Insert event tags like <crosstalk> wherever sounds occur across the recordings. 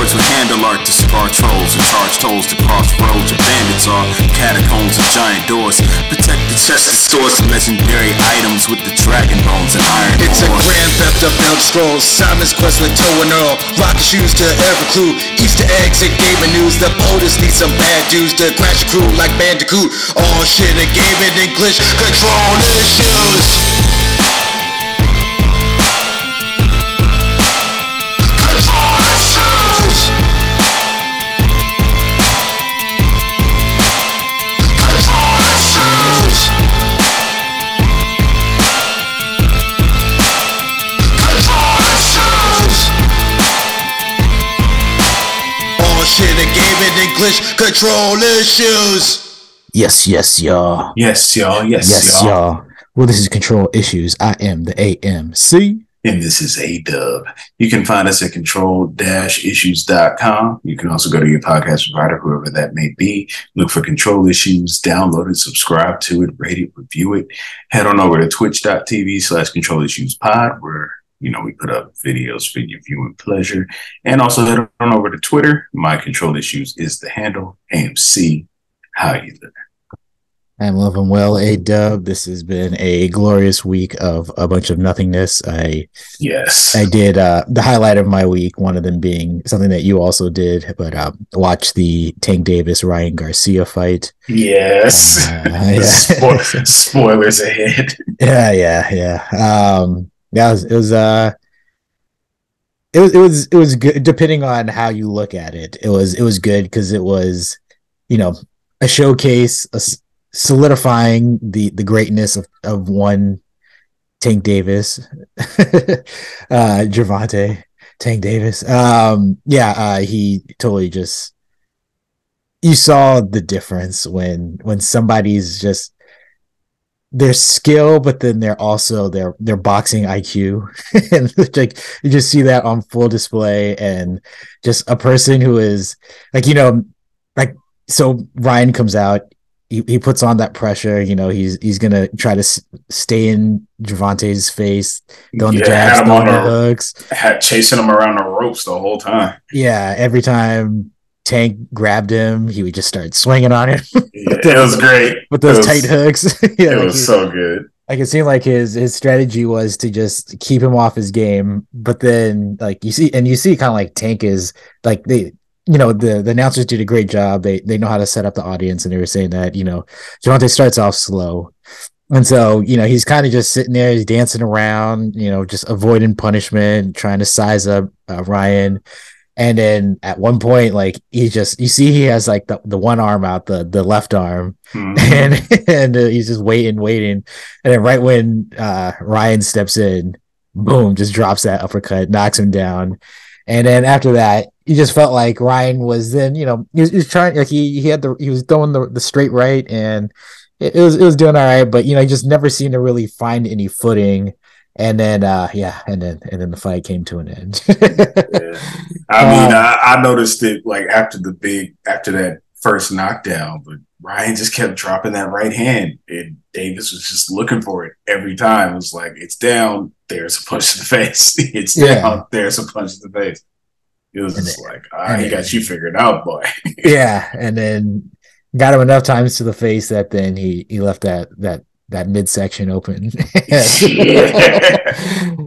Swords with handle art to scar trolls and charge tolls to crossroads where bandits are. Catacombs and giant doors. Protect the chest and stores of legendary items with the dragon bones and iron It's a grand theft of Elder Scrolls. Simon's quest with Toe and Earl. Rocket shoes to every clue. Easter eggs and gaming news. The POTUS need some bad dudes to crash your crew like Bandicoot. All shit and gaming English. Control issues. Shit and gaming English. Control issues. Yes, yes, y'all. Yes, y'all. Yes, Yes, y'all. y'all. Well, this is Control Issues. I am the AMC. And this is A Dub. You can find us at control issues.com. You can also go to your podcast provider, whoever that may be. Look for Control Issues, download it, subscribe to it, rate it, review it. Head on over to twitch.tv slash control issues pod, where you know we put up videos for your viewing pleasure. And also head on over to Twitter. My control issues is the handle AMC. How you living? I'm loving well, A Dub. This has been a glorious week of a bunch of nothingness. I Yes. I did uh the highlight of my week, one of them being something that you also did, but uh watch the Tank Davis Ryan Garcia fight. Yes. Uh, <laughs> yeah. Spo- <laughs> spoilers ahead. Yeah, yeah, yeah. Um yeah, it was, it was uh it was it was it was good depending on how you look at it. It was it was good because it was, you know, a showcase, a solidifying the the greatness of of one Tank Davis, <laughs> uh Gervonta Tank Davis. Um yeah, uh he totally just you saw the difference when when somebody's just their skill, but then they're also their their boxing IQ, <laughs> and like you just see that on full display, and just a person who is like you know, like so Ryan comes out, he, he puts on that pressure, you know, he's he's gonna try to s- stay in Gervonta's face, throwing the jabs, throwing on the hooks, had chasing him around the ropes the whole time. yeah. Every time Tank grabbed him, he would just start swinging on him <laughs> Yeah, it was great. with those was- tight hooks. <laughs> yeah, It like was he- so good. like it seemed like his his strategy was to just keep him off his game but then like you see and you see kind of like tank is like they you know the the announcers did a great job they they know how to set up the audience and they were saying that you know Gervonta starts off slow and so you know he's kind of just sitting there he's dancing around you know just avoiding punishment trying to size up uh, Ryan and then at one point like he just you see he has like the, the one arm out the the left arm Mhm. <laughs> and and uh, he's just waiting, waiting, and then right when uh, Ryan steps in, boom, just drops that uppercut, knocks him down, and then after that, you just felt like Ryan was then, you know, he was, he was trying, like he he had the he was throwing the, the straight right, and it, it was it was doing all right, but you know, he just never seemed to really find any footing. And then, uh, yeah, and then and then the fight came to an end. Yeah. I <laughs> mean, Um, I, I noticed it like after the big after that first knockdown, but Ryan just kept dropping that right hand, and Davis was just looking for it every time. It was like it's down, there's a punch to the face. <laughs> It's Yeah. down, there's a punch to the face. It was And just like, and he got you figured out, boy. <laughs> yeah, and then got him enough times to the face that then he he left that that that midsection open. <laughs> <laughs>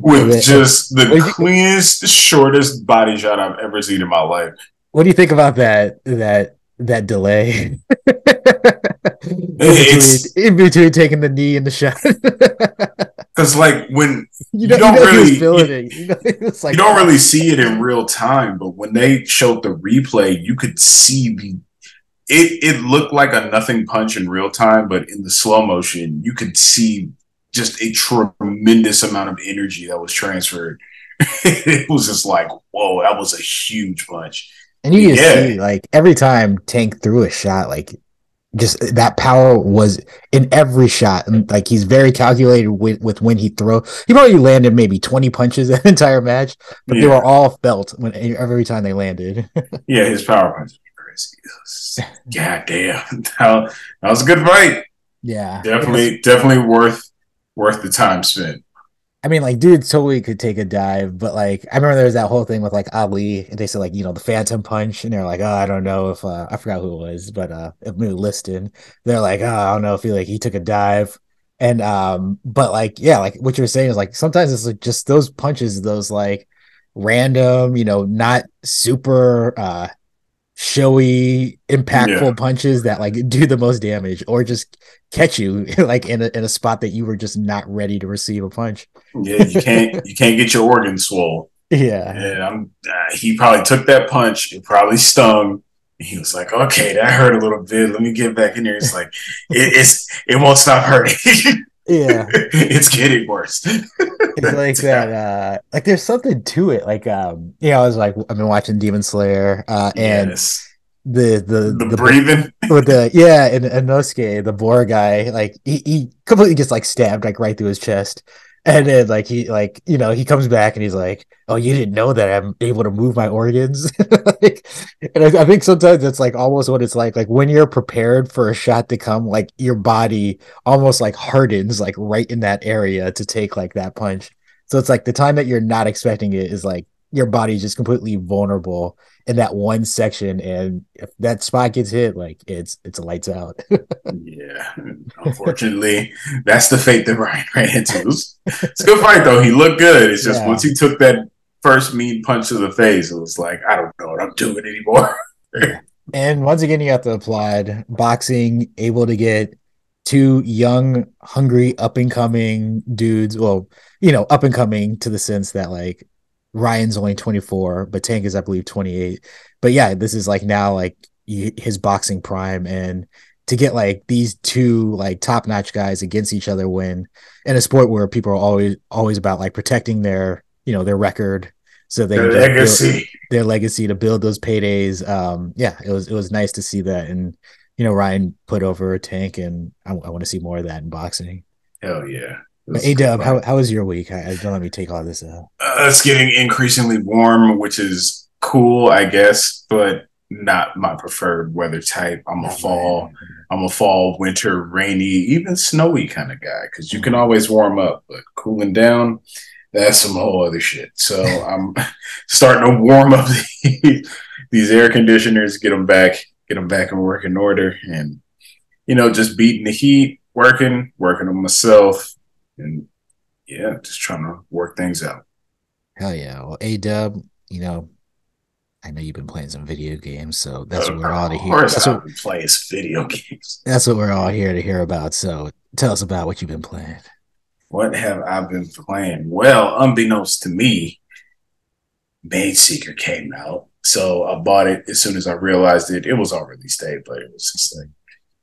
With just the cleanest, shortest body shot I've ever seen in my life. what do you think about that that that delay? <laughs> in, between, in between taking the knee and the shot. Because like when you know, You don't you know really- you- it. You, know, like you don't really see it in real time, but when they showed the replay, you could see the it it looked like a nothing punch in real time, but in the slow motion, you could see just a tremendous amount of energy that was transferred. <laughs> it was just like, whoa, that was a huge punch. And you just Yeah. see like every time Tank threw a shot, like just that power was in every shot. And like he's very calculated with, with when he throw. He probably landed maybe 20 punches <laughs> that entire match, but they were all felt when every time they landed. <laughs> Yeah, his power punch <laughs> was crazy. It God damn. That, that was a good fight. yeah. Definitely, definitely worth worth the time spent. I mean, like, dude totally could take a dive, but like, I remember there was that whole thing with like Ali, and they said like, you know, the Phantom Punch, and they're like, oh, I don't know if uh, I forgot who it was, but uh, if maybe Liston, they're like, oh, I don't know if he like he took a dive, and um, but like, yeah, like what you're saying is like sometimes it's like just those punches, those like random, you know, not super uh showy, impactful yeah. punches that like do the most damage, or just catch you <laughs> like in a in a spot that you were just not ready to receive a punch. Yeah, you can't <laughs> you can't get your organs swole. Yeah, and I'm uh, he probably took that punch. It probably stung. He was like, "Okay, that hurt a little bit. Let me get back in there." It's like it, it's it won't stop hurting. <laughs> yeah, <laughs> it's getting worse. <laughs> it's like that. Uh, like there's something to it. Like um, you know, I was like, I've been watching Demon Slayer, uh, and. Yes the the the, the breathing <laughs> with the yeah and Inosuke the boar guy like he, he completely gets like stabbed like right through his chest and then like he like you know he comes back and he's like oh you didn't know that i'm able to move my organs? <laughs> Like, and I, I, think sometimes it's like almost what it's like like when you're prepared for a shot to come like your body almost like hardens like right in that area to take like that punch. So it's like the time that you're not expecting it is like your body's just completely vulnerable in that one section and if that spot gets hit like it's it's lights out. <laughs> Yeah unfortunately that's the fate that ryan ran into. It's a good fight though. He looked good. It's just yeah. once he took that first mean punch to the face it was like i don't know what i'm doing anymore. And once again you have to applaud. Boxing able to get two young hungry up and coming dudes well you know up and coming to the sense that like Ryan's only 24, but Tank is, I believe, 28. But yeah, this is like now like his boxing prime. And to get like these two like top notch guys against each other when in a sport where people are always always about like protecting their you know their record so they their legacy build, their legacy to build those paydays. Um yeah it was it was nice to see that. And you know Ryan put over a tank and I, I want to see more of that in boxing. Hell yeah Hey Dub, how, how was your week? I, I, don't let me take all this out. Uh, it's getting increasingly warm, which is cool, I guess, but not my preferred weather type. I'm a fall, I'm a fall, winter, rainy, even snowy kind of guy because you can always warm up, but cooling down, that's some whole other shit. So <laughs> I'm <laughs> starting to warm up <laughs> these air conditioners, get them back, get them back in working order, and you know, just beating the heat, working, working on myself and yeah, just trying to work things out. Hell yeah. Well, A Dub, you know, I know you've been playing some video games, so that's what we're all to hear. That's what playing video <laughs> games. That's what we're all here to hear about. So tell us about what you've been playing. What have I been playing? Well, unbeknownst to me, Mage Seeker came out. So I bought it as soon as I realized it. It was on release date, but it was just like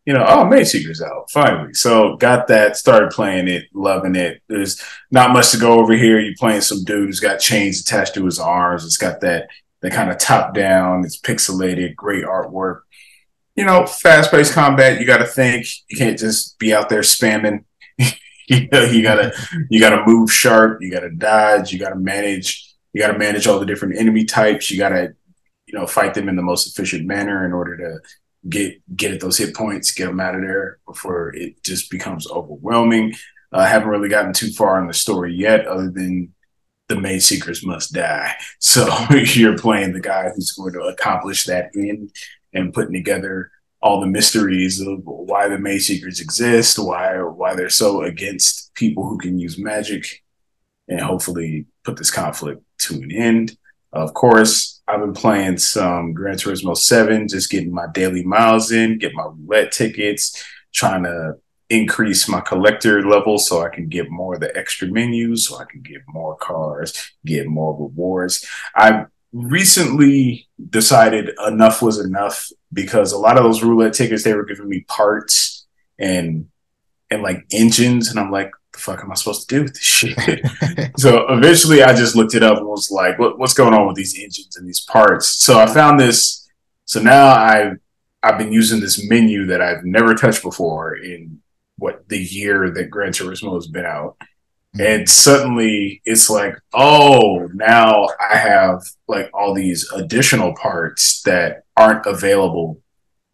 you know, oh, Mage Seeker's out finally. So got that, started playing it, loving it. There's not much to go over here. You're playing some dude who's got chains attached to his arms. It's got that that kind of top down. It's pixelated, great artwork. You know, fast paced combat. You got to think. You can't just be out there spamming. <laughs> you know, you gotta you gotta move sharp. You gotta dodge. You gotta manage. You gotta manage all the different enemy types. You gotta you know fight them in the most efficient manner in order to get get at those hit points, get them out of there before it just becomes overwhelming. I uh, haven't really gotten too far in the story yet, other than the Mage Seekers must die. <laughs> So you're playing the guy who's going to accomplish that end and putting together all the mysteries of why the Mage Seekers exist, why why they're so against people who can use magic, and hopefully put this conflict to an end. Of course, I've been playing some Gran Turismo 7, just getting my daily miles in, get my roulette tickets, trying to increase my collector level so I can get more of the extra menus, so I can get more cars, get more rewards. I recently decided enough was enough because a lot of those roulette tickets they were giving me parts and and like engines and I'm like the fuck am I supposed to do with this shit? <laughs> so eventually I just looked it up and was like, what, what's going on with these engines and these parts? So I found this. So now I I've been using this menu that I've never touched before in what the year that Gran Turismo has been out. Mm-hmm. And suddenly it's like, oh, now I have like all these additional parts that aren't available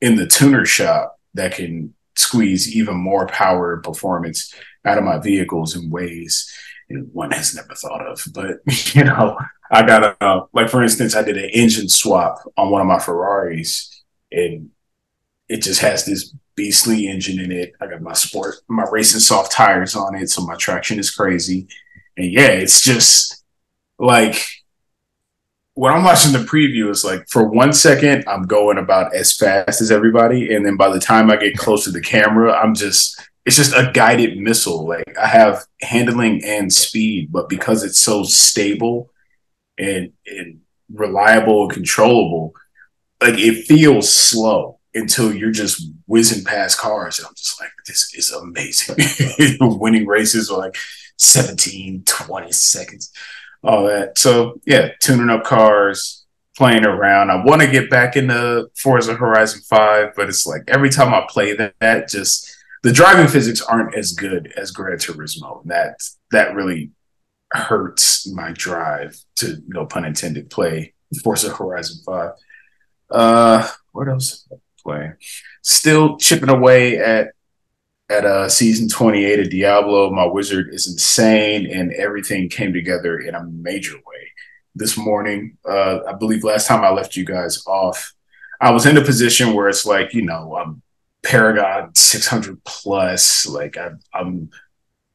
in the tuner shop that can squeeze even more power and performance out of my vehicles in ways one has never thought of. But <laughs> you know, I got a like for instance, I did an engine swap on one of my Ferraris, and it just has this beastly engine in it. I got my sport, my racing soft tires on it, so my traction is crazy. And yeah, it's just like when I'm watching the preview, it's like for one second I'm going about as fast as everybody, and then by the time I get close to the camera, I'm just it's just a guided missile. Like I have handling and speed, but because it's so stable and and reliable and controllable, like it feels slow until you're just whizzing past cars. And I'm just like, this is amazing. <laughs> Winning races are like 17, 20 seconds, all that. So yeah, tuning up cars, playing around. I want to get back into Forza Horizon 5, but it's like every time I play that, that just the driving physics aren't as good as Gran Turismo. That that really hurts my drive to no pun intended play Forza Horizon 5. Uh what else play? Still chipping away at at uh, season 28 of Diablo. My wizard is insane, and everything came together in a major way this morning. Uh, I believe last time I left you guys off, I was in a position where it's like, you know, I'm Paragon 600 plus. Like I, I'm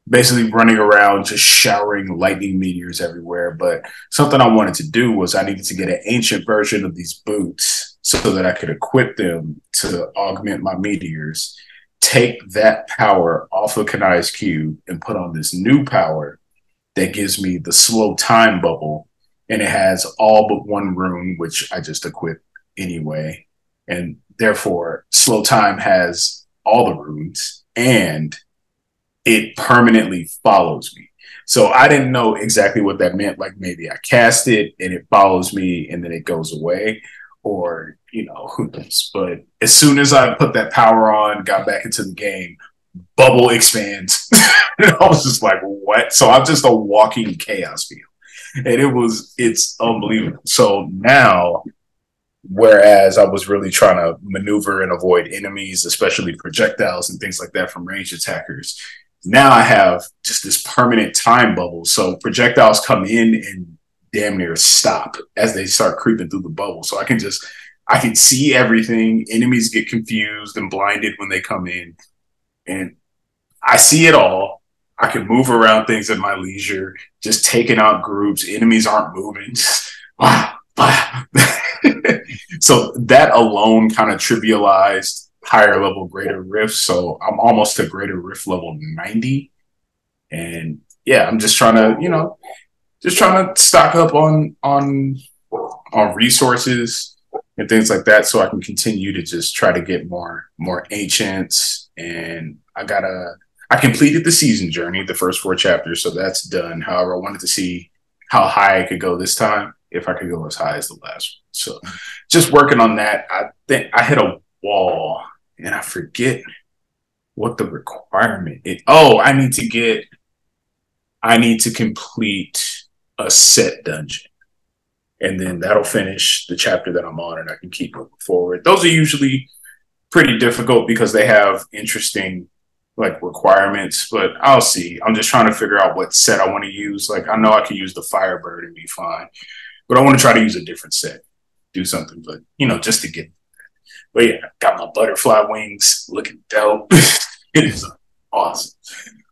basically running around just showering lightning meteors everywhere. But something I wanted to do was I needed to get an ancient version of these boots so that I could equip them to augment my meteors, take that power off of Kanai's cube and put on this new power that gives me the slow time bubble. And it has all but one rune, which I just equipped anyway. And therefore, slow time has all the runes and it permanently follows me. So I didn't know exactly what that meant. Like maybe I cast it and it follows me and then it goes away, or you know, who knows. But as soon as I put that power on, got back into the game, bubble expands. <laughs> and I was just like, what? So I'm just a walking chaos field. And it was it's unbelievable. So now whereas I was really trying to maneuver and avoid enemies, especially projectiles and things like that from range attackers now I have just this permanent time bubble. So projectiles come in and damn near stop as they start creeping through the bubble. So I can just I can see everything. Enemies get confused and blinded when they come in. And I see it all. I can move around things at my leisure, just taking out groups. Enemies aren't moving. <laughs> <laughs> so that alone kind of trivialized higher level greater rift. So I'm almost to greater rift level 90. And yeah, I'm just trying to, you know, just trying to stock up on on on resources and things like that so I can continue to just try to get more more ancients and I got a I completed the season journey, the first four chapters, so that's done. However, I wanted to see how high I could go this time, if I could go as high as the last one. So just working on that. I think I hit a wall and I forget what the requirement is. Oh, I need to get, I need to complete a set dungeon. And then that'll finish the chapter that I'm on and I can keep moving forward. Those are usually pretty difficult because they have interesting like requirements, but I'll see. I'm just trying to figure out what set I want to use. Like I know I can use the Firebird and be fine, but I want to try to use a different set, do something, but you know, just to get but yeah, got my butterfly wings looking dope. <laughs> it is awesome.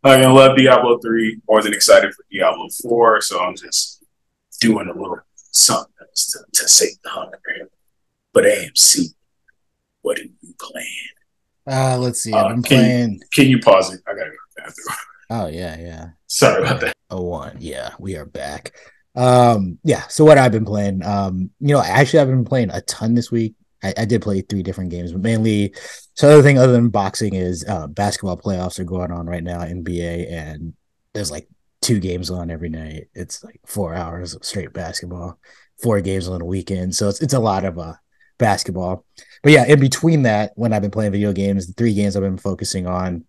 I love Diablo 3, more than excited for Diablo 4. So I'm just doing a little something to, to save the hunger. But AMC, what are you playing? Uh, let's see. I'm uh, can playing. You, can you pause it? I gotta go to the bathroom. Oh yeah, yeah. <laughs> Sorry about that. Oh one, yeah, we are back. Um, yeah. So what I've been playing, um, you know, actually I've been playing a ton this week. I, I, did play three different games, but mainly so other thing other than boxing is uh, basketball playoffs are going on right now, NBA, and there's like two games on every night. It's like four hours of straight basketball, four games on a weekend. So it's it's a lot of uh basketball. But yeah, in between that, when I've been playing video games, the three games I've been focusing on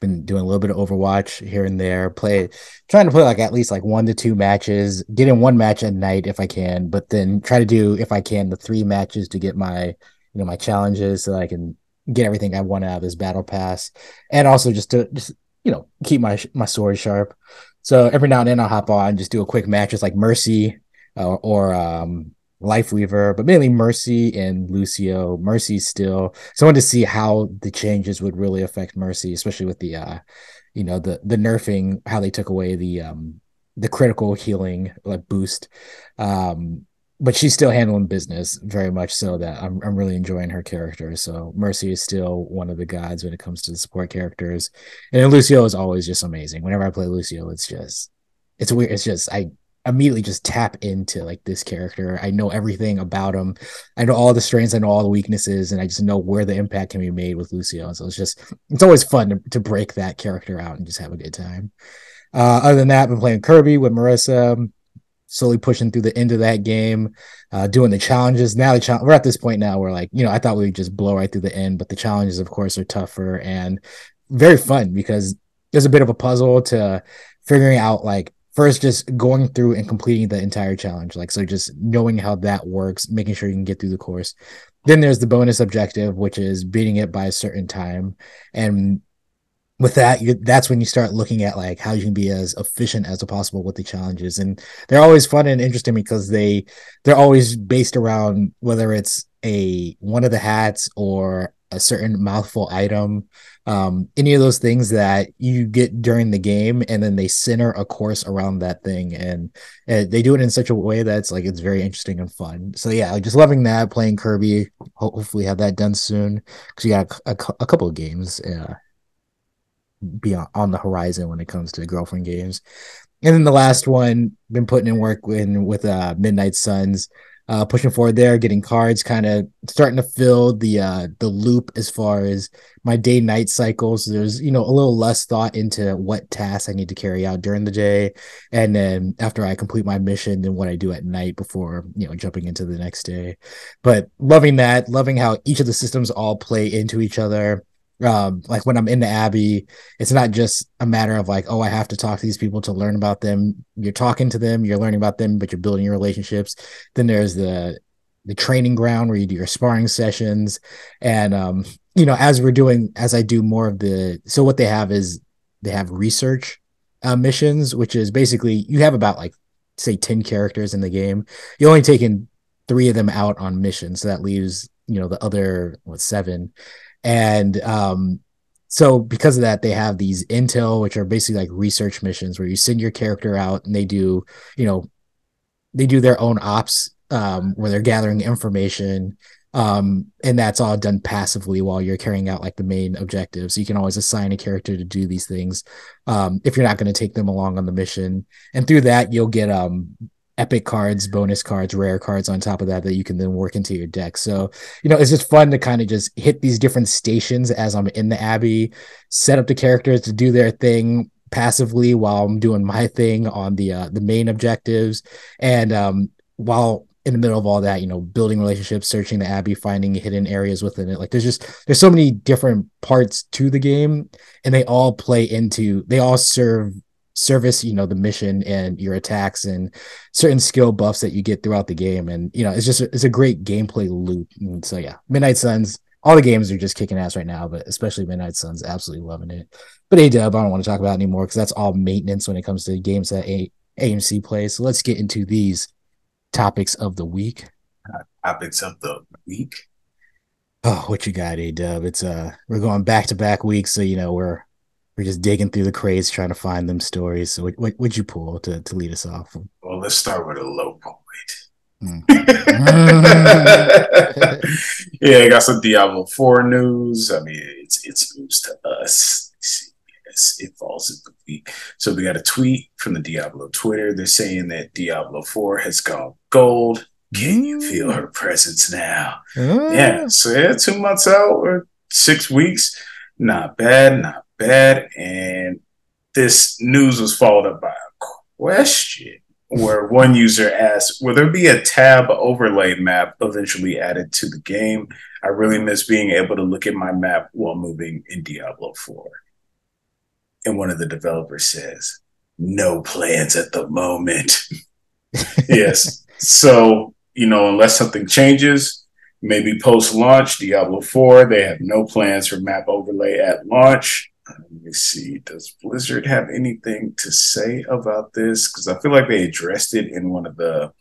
been doing a little bit of Overwatch here and there. Play trying to play like at least like one to two matches, get in one match a night if I can, but then try to do if I can the three matches to get my you know my challenges so that I can get everything I want out of this battle pass, and also just to just you know keep my my sword sharp. So every now and then I'll hop on and just do a quick match, just like Mercy uh, or um, Lifeweaver, but mainly Mercy and Lucio. Mercy still. So I wanted to see how the changes would really affect Mercy, especially with the uh, you know, the the nerfing, how they took away the um the critical healing like boost. Um but she's still handling business very much so that I'm I'm really enjoying her character. So Mercy is still one of the gods when it comes to the support characters. And Lucio is always just amazing. Whenever I play Lucio, it's just it's weird. It's just I immediately just tap into like this character. I know everything about him. I know all the strengths, I know all the weaknesses, and I just know where the impact can be made with Lucio. And so it's just it's always fun to, to break that character out and just have a good time. Uh, other than that, I've been playing Kirby with Marissa, slowly pushing through the end of that game, uh, doing the challenges. Now the challenge we're at this point now where like, you know, I thought we would just blow right through the end, but the challenges, of course, are tougher and very fun because there's a bit of a puzzle to figuring out like first just going through and completing the entire challenge like so just knowing how that works making sure you can get through the course. Then there's the bonus objective which is beating it by a certain time. And with that that's when you start looking at like how you can be as efficient as possible with the challenges. And they're always fun and interesting because they they're always based around whether it's a one of the hats or a certain mouthful item um, any of those things that you get during the game and then they center a course around that thing and, and they do it in such a way that's like it's very interesting and fun. So yeah just loving that playing kirby. Hopefully have that done soon because you got a, a, a, couple of games uh, beyond on the horizon when it comes to girlfriend games. And then the last one been putting in work in with uh midnight suns uh, pushing forward there, getting cards, kind of starting to fill the uh, the loop as far as my day night cycles. There's you know a little less thought into what tasks I need to carry out during the day, and then after I complete my mission, then what I do at night before you know jumping into the next day. But loving that, loving how each of the systems all play into each other um like when i'm in the abbey it's not just a matter of like oh i have to talk to these people to learn about them. You're talking to them you're learning about them but you're building your relationships. Then there's the the training ground where you do your sparring sessions. And um you know as we're doing as i do more of the so what they have is they have research uh, missions which is basically you have about like say 10 characters in the game. You're only taking three of them out on missions. So that leaves you know the other what seven and um, so because of that, they have these intel, which are basically like research missions where you send your character out and they do, you know, they do their own ops um, where they're gathering information. Um, and that's all done passively while you're carrying out like the main objective. So you can always assign a character to do these things um, if you're not going to take them along on the mission. And through that, you'll get um, epic cards, bonus cards, rare cards on top of that that you can then work into your deck. So, you know, it's just fun to kind of just hit these different stations as I'm in the Abbey, set up the characters to do their thing passively while I'm doing my thing on the uh, the main objectives. And um while in the middle of all that, you know, building relationships, searching the Abbey, finding hidden areas within it. Like there's just there's so many different parts to the game and they all play into they all serve service you know the mission and your attacks and certain skill buffs that you get throughout the game. And you know it's just it's a great gameplay loop. And so yeah midnight suns all the games are just kicking ass right now but especially midnight suns absolutely loving it. But a dub i don't want to talk about anymore because that's all maintenance when it comes to games that a- amc plays. So let's get into these topics of the week. Topics of the week. Oh what you got a dub it's uh we're going back to back weeks. So you know we're we're just digging through the crates trying to find them stories. So what what would you pull to to lead us off? Well, let's start with a low point. Mm. <laughs> yeah, I got some Diablo 4 news. I mean, it's it's news to us. Yes, it falls in the week. So we got a tweet from the Diablo Twitter. They're saying that Diablo 4 has gone gold. Can you feel her presence now? Uh. Yeah, so yeah, two months out or six weeks. Not bad, not bad. And this news was followed up by a question where one user asked, Will there be a tab overlay map eventually added to the game? I really miss being able to look at my map while moving in Diablo 4. And one of the developers says, No plans at the moment. <laughs> yes. So, you know, unless something changes, maybe post launch Diablo 4, they have no plans for map overlay at launch. Let me see. Does Blizzard have anything to say about this? Because I feel like they addressed it in one of the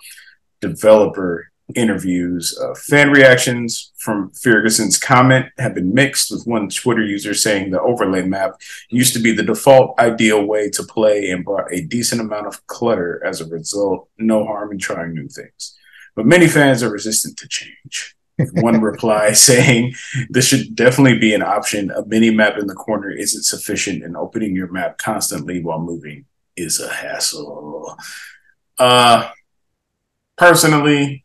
developer interviews. Uh, fan reactions from Fergusson's comment have been mixed, with one Twitter user saying the overlay map used to be the default ideal way to play and brought a decent amount of clutter as a result. No harm in trying new things. But many fans are resistant to change. One reply <laughs> saying this should definitely be an option. A mini map in the corner isn't sufficient, and opening your map constantly while moving is a hassle. Uh, personally,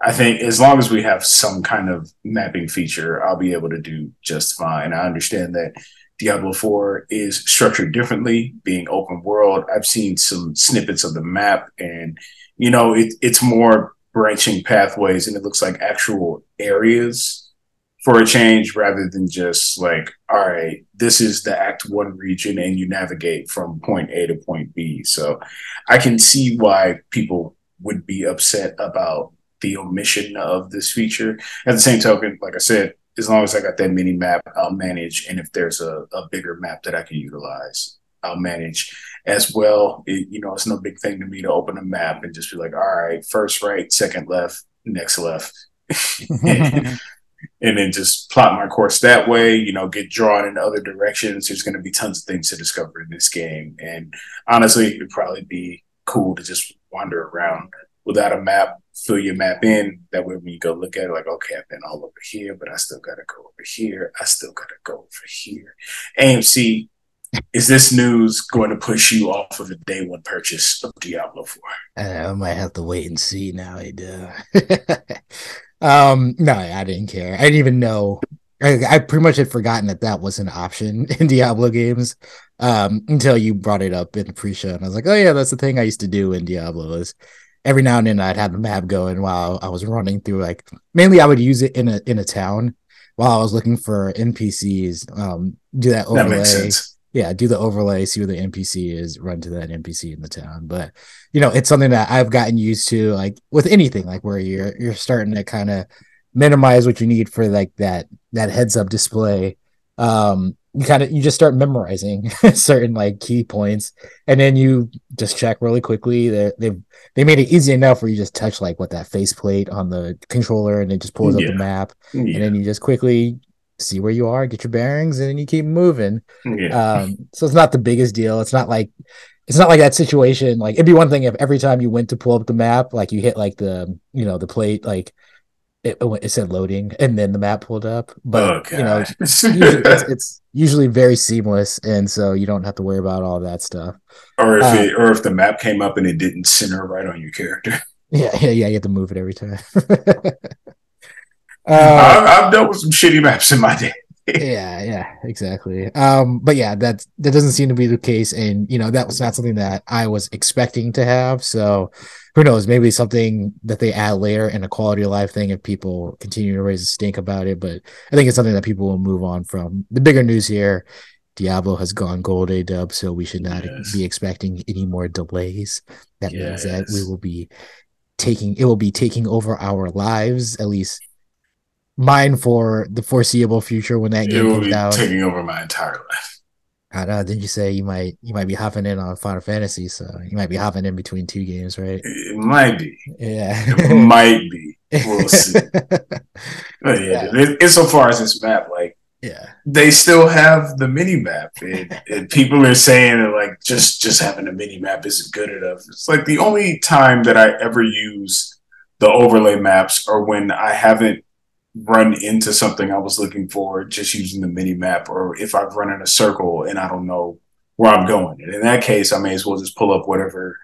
I think as long as we have some kind of mapping feature, I'll be able to do just fine. I understand that Diablo 4 is structured differently, being open world. I've seen some snippets of the map, and you know, it, it's more branching pathways, and it looks like actual areas for a change rather than just like, all right, this is the Act One region, and you navigate from point A to point B. So I can see why people would be upset about the omission of this feature. At the same token, like I said, as long as I got that mini map, I'll manage. And if there's a, a bigger map that I can utilize, I'll manage as well. It, you know, it's no big thing to me to open a map and just be like, all right, first right, second left, next left. and, <laughs> <laughs> and then just plot my course that way, you know, get drawn in other directions. There's going to be tons of things to discover in this game. And honestly, it'd probably be cool to just wander around without a map, fill your map in. That way, when you go look at it, like, okay, I've been all over here, but I still got to go over here. I still got to go over here. AMC, is this news going to push you off of a day one purchase of Diablo 4? Uh, I might have to wait and see now. I do. <laughs> um, no, I didn't care. I didn't even know. I, I pretty much had forgotten that that was an option <laughs> in Diablo games um, until you brought it up in the pre-show, and I was like, "Oh yeah, that's the thing I used to do in Diablo." Is every now and then I'd have the map going while I was running through like mainly I would use it in a in a town while I was looking for NPCs. Um, do that overlay. That yeah, do the overlay, see where the NPC is, run to that NPC in the town. But you know, it's something that I've gotten used to, like with anything, like where you're you're starting to kind of minimize what you need for like that that heads up display. Um, you kind of you just start memorizing <laughs> certain like key points and then you just check really quickly they they they made it easy enough where you just touch like what that faceplate on the controller and it just pulls yeah. up the map yeah. and then you just quickly see where you are get your bearings and then you keep moving. Yeah. um so it's not the biggest deal. It's not like it's not like that situation like it'd be one thing if every time you went to pull up the map like you hit like the you know the plate like it, it said loading and then the map pulled up. But oh, you know it's, it's, it's, usually very seamless and so you don't have to worry about all that stuff. Or if uh, it, or if the map came up and it didn't center right on your character. <laughs> Yeah yeah yeah you have to move it every time <laughs> I've, I've dealt with some shitty maps in my day. <laughs> Yeah yeah exactly. Um but yeah that that doesn't seem to be the case. And you know that was not something that i was expecting to have. So who knows? Maybe something that they add later in a quality of life thing if people continue to raise a stink about it. But i think it's something that people will move on from. The bigger news here diablo has gone gold a dub so we should not yes. be expecting any more delays. That yes. means that we will be taking it will be taking over our lives at least mine for the foreseeable future when that game comes out. Taking over my entire life. I know. Uh, didn't you say you might you might be hopping in on Final Fantasy? So you might be hopping in between two games, right? It might be. Yeah, it might be. <laughs> We'll see. but yeah, yeah. insofar as this map, like yeah, they still have the mini map, and, and people are saying that like just just having a mini map isn't good enough. It's like the only time that I ever use the overlay maps are when I haven't run into something I was looking for just using the mini map, or if I've run in a circle and I don't know where I'm going. And in that case, I may as well just pull up whatever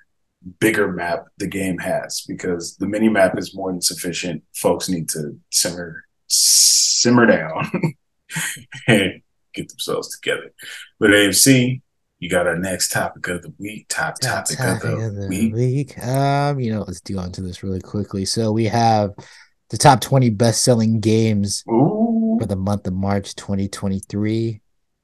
bigger map the game has because the mini map is more than sufficient. Folks need to simmer simmer down <laughs> and get themselves together. But AMC, you got our next topic of the week. Top topic, topic of, the of the, week. week. Um, you know, let's do on to this really quickly. So we have the top 20 best selling games Ooh. for the month of March 2023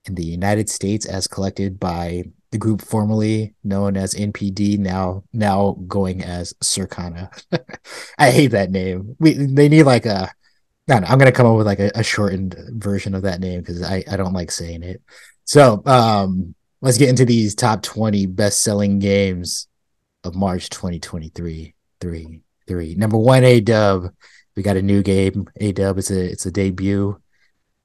in the United States as collected by the group formerly known as NPD, now now going as Circana. <laughs> I hate that name. We they need like a I am gonna come up with like a, a, shortened version of that name because I, I don't like saying it. So um let's get into these top 20 best-selling games of March 2023. Three, three. Number one, A Dub. We got a new game. A Dub. It's a it's a debut,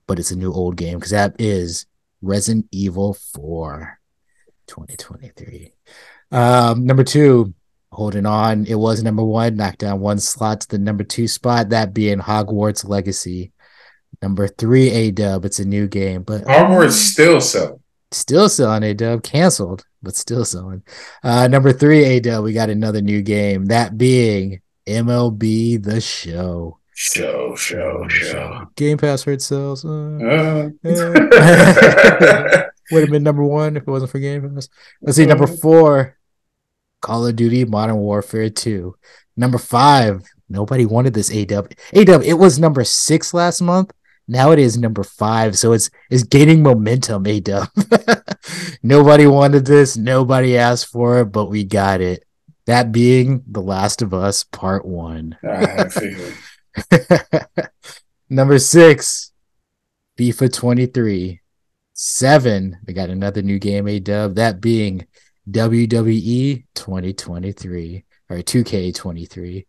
but it's a new old game because that is Resident Evil 4 2023. Um, number two, holding on. It was number one, knocked down one slot to the number two spot, that being Hogwarts Legacy. Number three, A Dub. It's a new game, but Hogwarts still selling. Still selling A Dub, canceled, but still selling. Uh, number three, A Dub. We got another new game, that being MLB The Show. Show, show, show. Game Pass hurt sales. Uh, Uh, <laughs> would have been number one if it wasn't for Game Pass. Let's see, number four, Call of Duty Modern Warfare 2. Number five, nobody wanted this AW. AW, it was number six last month. Now it is number five, so it's it's gaining momentum. AW. <laughs> nobody wanted this, nobody asked for it, but we got it. That being The Last of Us Part One. <laughs> I had a feeling. <laughs> Number six, FIFA 23. Seven, we got another new game, A dub, that being WWE 2023 or 2K23.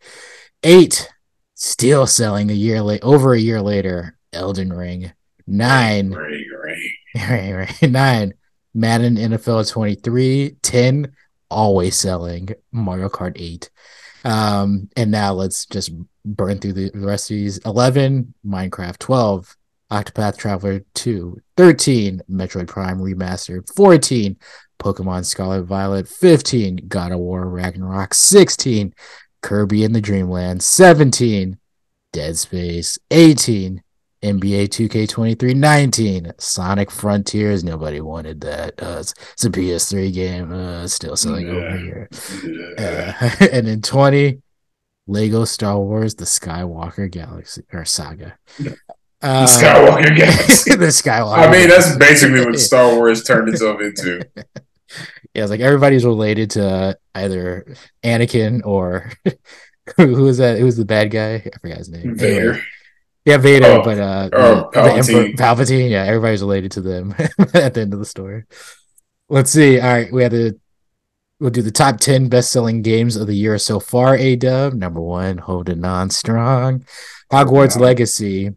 Eight, still selling a year late, over a year later, Elden Ring. Nine, Ring, ring. right, right. Nine, Madden NFL 23. 10, always selling Mario Kart 8. Um, and now let's just burn through the rest of these 11, Minecraft 12, Octopath Traveler 2, 13, Metroid Prime Remastered, 14, Pokemon Scarlet Violet, 15, God of War Ragnarok, 16, Kirby in the Dreamland, 17, Dead Space, 18, NBA 2K23 19 Sonic Frontiers nobody wanted that. Uh, it's, it's a PS3 game uh, still selling over here. Yeah. uh, <laughs> and then 20 Lego Star Wars the Skywalker Galaxy or Saga. The uh, Skywalker <laughs> Galaxy. the Skywalker I mean, that's basically what Star Wars turned itself into. <laughs> yeah it's like everybody's related to either Anakin or who was that? Who was the bad guy? I forgot his name. Anyway, Vader. Yeah, Vader, Oh, but uh, oh, the, the Emperor Palpatine. Palpatine. Yeah, everybody's related to them <laughs> at the end of the story. Let's see. All right, we had to. we'll do the top ten best selling games of the year so far. A Dub number one, holding on strong. Hogwarts. Legacy,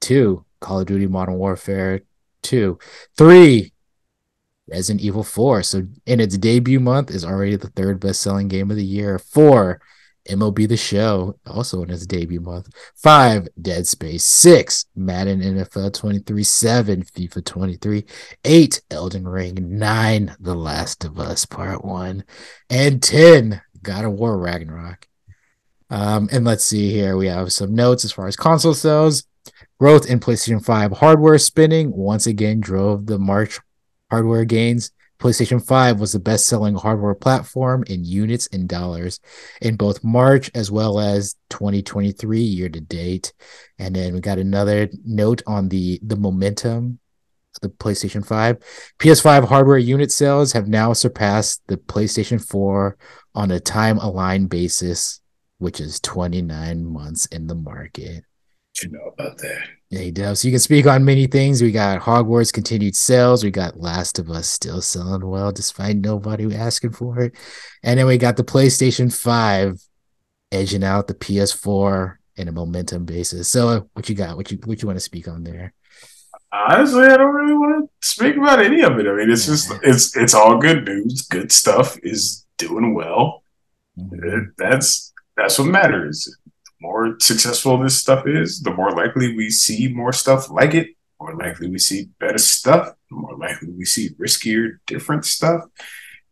two. Call of Duty Modern Warfare, two, three. Resident Evil 4. So in its debut month is already the third best selling game of the year. Four, MLB The Show, also in its debut month. Five, Dead Space. Six, Madden NFL 23. Seven, FIFA 23. Eight, Elden Ring. Nine, The Last of Us Part One. And 10, God of War Ragnarok. Um, and let's see here. We have some notes as far as console sales. Growth in PlayStation 5 hardware spending once again drove the March hardware gains. PlayStation 5 was the best selling hardware platform in units and dollars in both March as well as 2023 year to date. And then we got another note on the the momentum of the PlayStation 5. PS5 hardware unit sales have now surpassed the PlayStation 4 on a time aligned basis, which is 29 months in the market. You know about that? Yeah, he does. So you can speak on many things. We got Hogwarts continued sales. We got Last of Us still selling well, despite nobody asking for it. And then we got the PlayStation 5 edging out the PS4 in a momentum basis. So uh, what you got? What you what you want to speak on there? Honestly, I don't really want to speak about any of it. I mean, it's just it's it's all good news. Good stuff is doing well. It- That's that's what matters. More successful this stuff is, the more likely we see more stuff like it. More likely we see better stuff. More likely we see riskier, different stuff.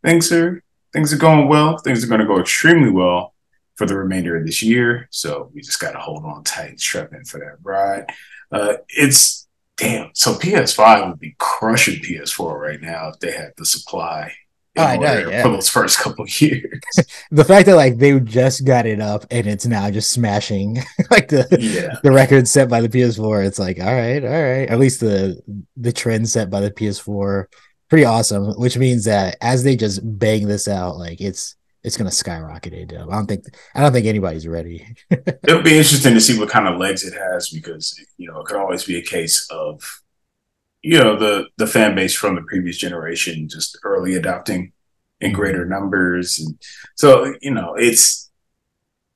Things are things are going well. Things are going to go extremely well for the remainder of this year. So we just got to hold on tight, and strap in for that ride. Uh, it's damn. So PS5 would be crushing PS4 right now if they had the supply. Oh, I know, yeah. For those first couple of years. <laughs> The fact that like they just got it up and it's now just smashing <laughs> like the Yeah. the record set by the PS4. It's like all right, all right. At least the the trend set by the PS4 pretty awesome, which means that as they just bang this out, like it's it's gonna skyrocket a dub. I don't think I don't think anybody's ready. <laughs> It'll be interesting to see what kind of legs it has because you know it could always be a case of you know the the fan base from the previous generation just early adopting in Mm-hmm. greater numbers, and so you know it's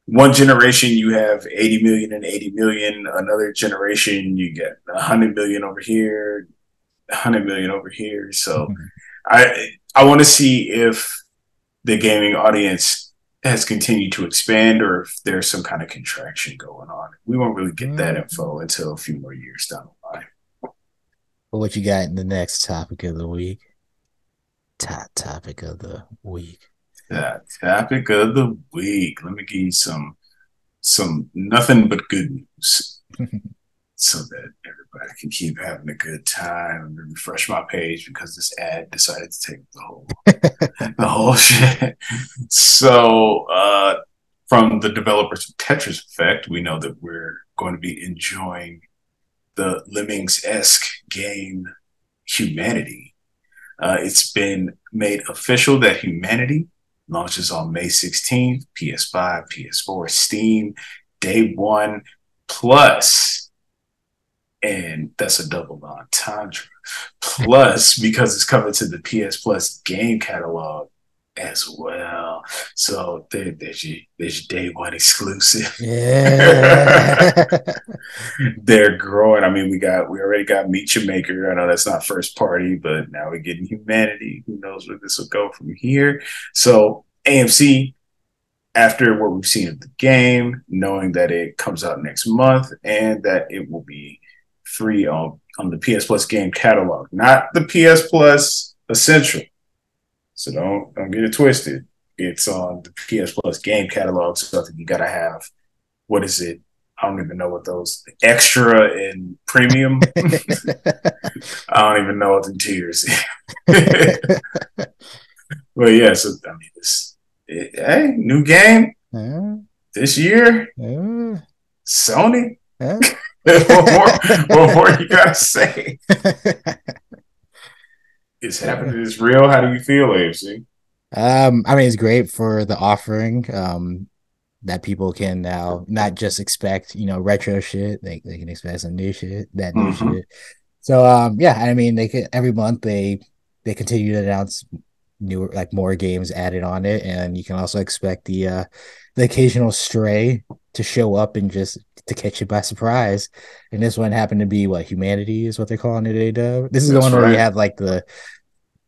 one generation you have 80 million and 80 million another generation you get 100 million over here 100 million over here so Mhm. i i want to see if the gaming audience has continued to expand or if there's some kind of contraction going on we won't really get that Mhm. info until a few more years down what you got in the next topic of the week? Top topic of the week. that topic of the week let me give you some some nothing but good news <laughs> so that everybody can keep having a good time and refresh my page because this ad decided to take the whole <laughs> the whole shit. So uh from the developers of Tetris Effect, we know that we're going to be enjoying the Lemmings-esque game Humanity. Uh, it's been made official that Humanity launches on May 16th, PS5, PS4, Steam, day one, plus, and that's a double entendre. Plus, because it's coming to the PS Plus game catalog as well. So there, there's your there's your day one exclusive. Yeah. <laughs> They're growing. I mean, we got we already got Meet Your Maker. I know that's not first party, but now we're getting humanity. Who knows where this will go from here? So AMC, after what we've seen of the game, knowing that it comes out next month and that it will be free on on the PS Plus game catalog, not the PS Plus Essential. So don't don't get it twisted. It's on the PS Plus game catalog, so I think you gotta have what is it? I don't even know what those extra and premium. <laughs> I don't even know what the tiers. <laughs> but yeah, so I mean, this it, hey, new game Huh? this year, Huh? Sony. Huh? what <laughs> more? What more you gotta say? It's happening. It's real. How do you feel, AMC? Um, I mean, it's great for the offering. Um, that people can now not just expect, you know, retro shit. They they can expect some new shit, that new Mhm. shit. So, um, yeah, I mean, they can every month they they continue to announce newer, like more games added on it, and you can also expect the uh the occasional stray to show up and just to catch you by surprise. And this one happened to be what humanity is what they're calling it. A This is the That's one where you have like the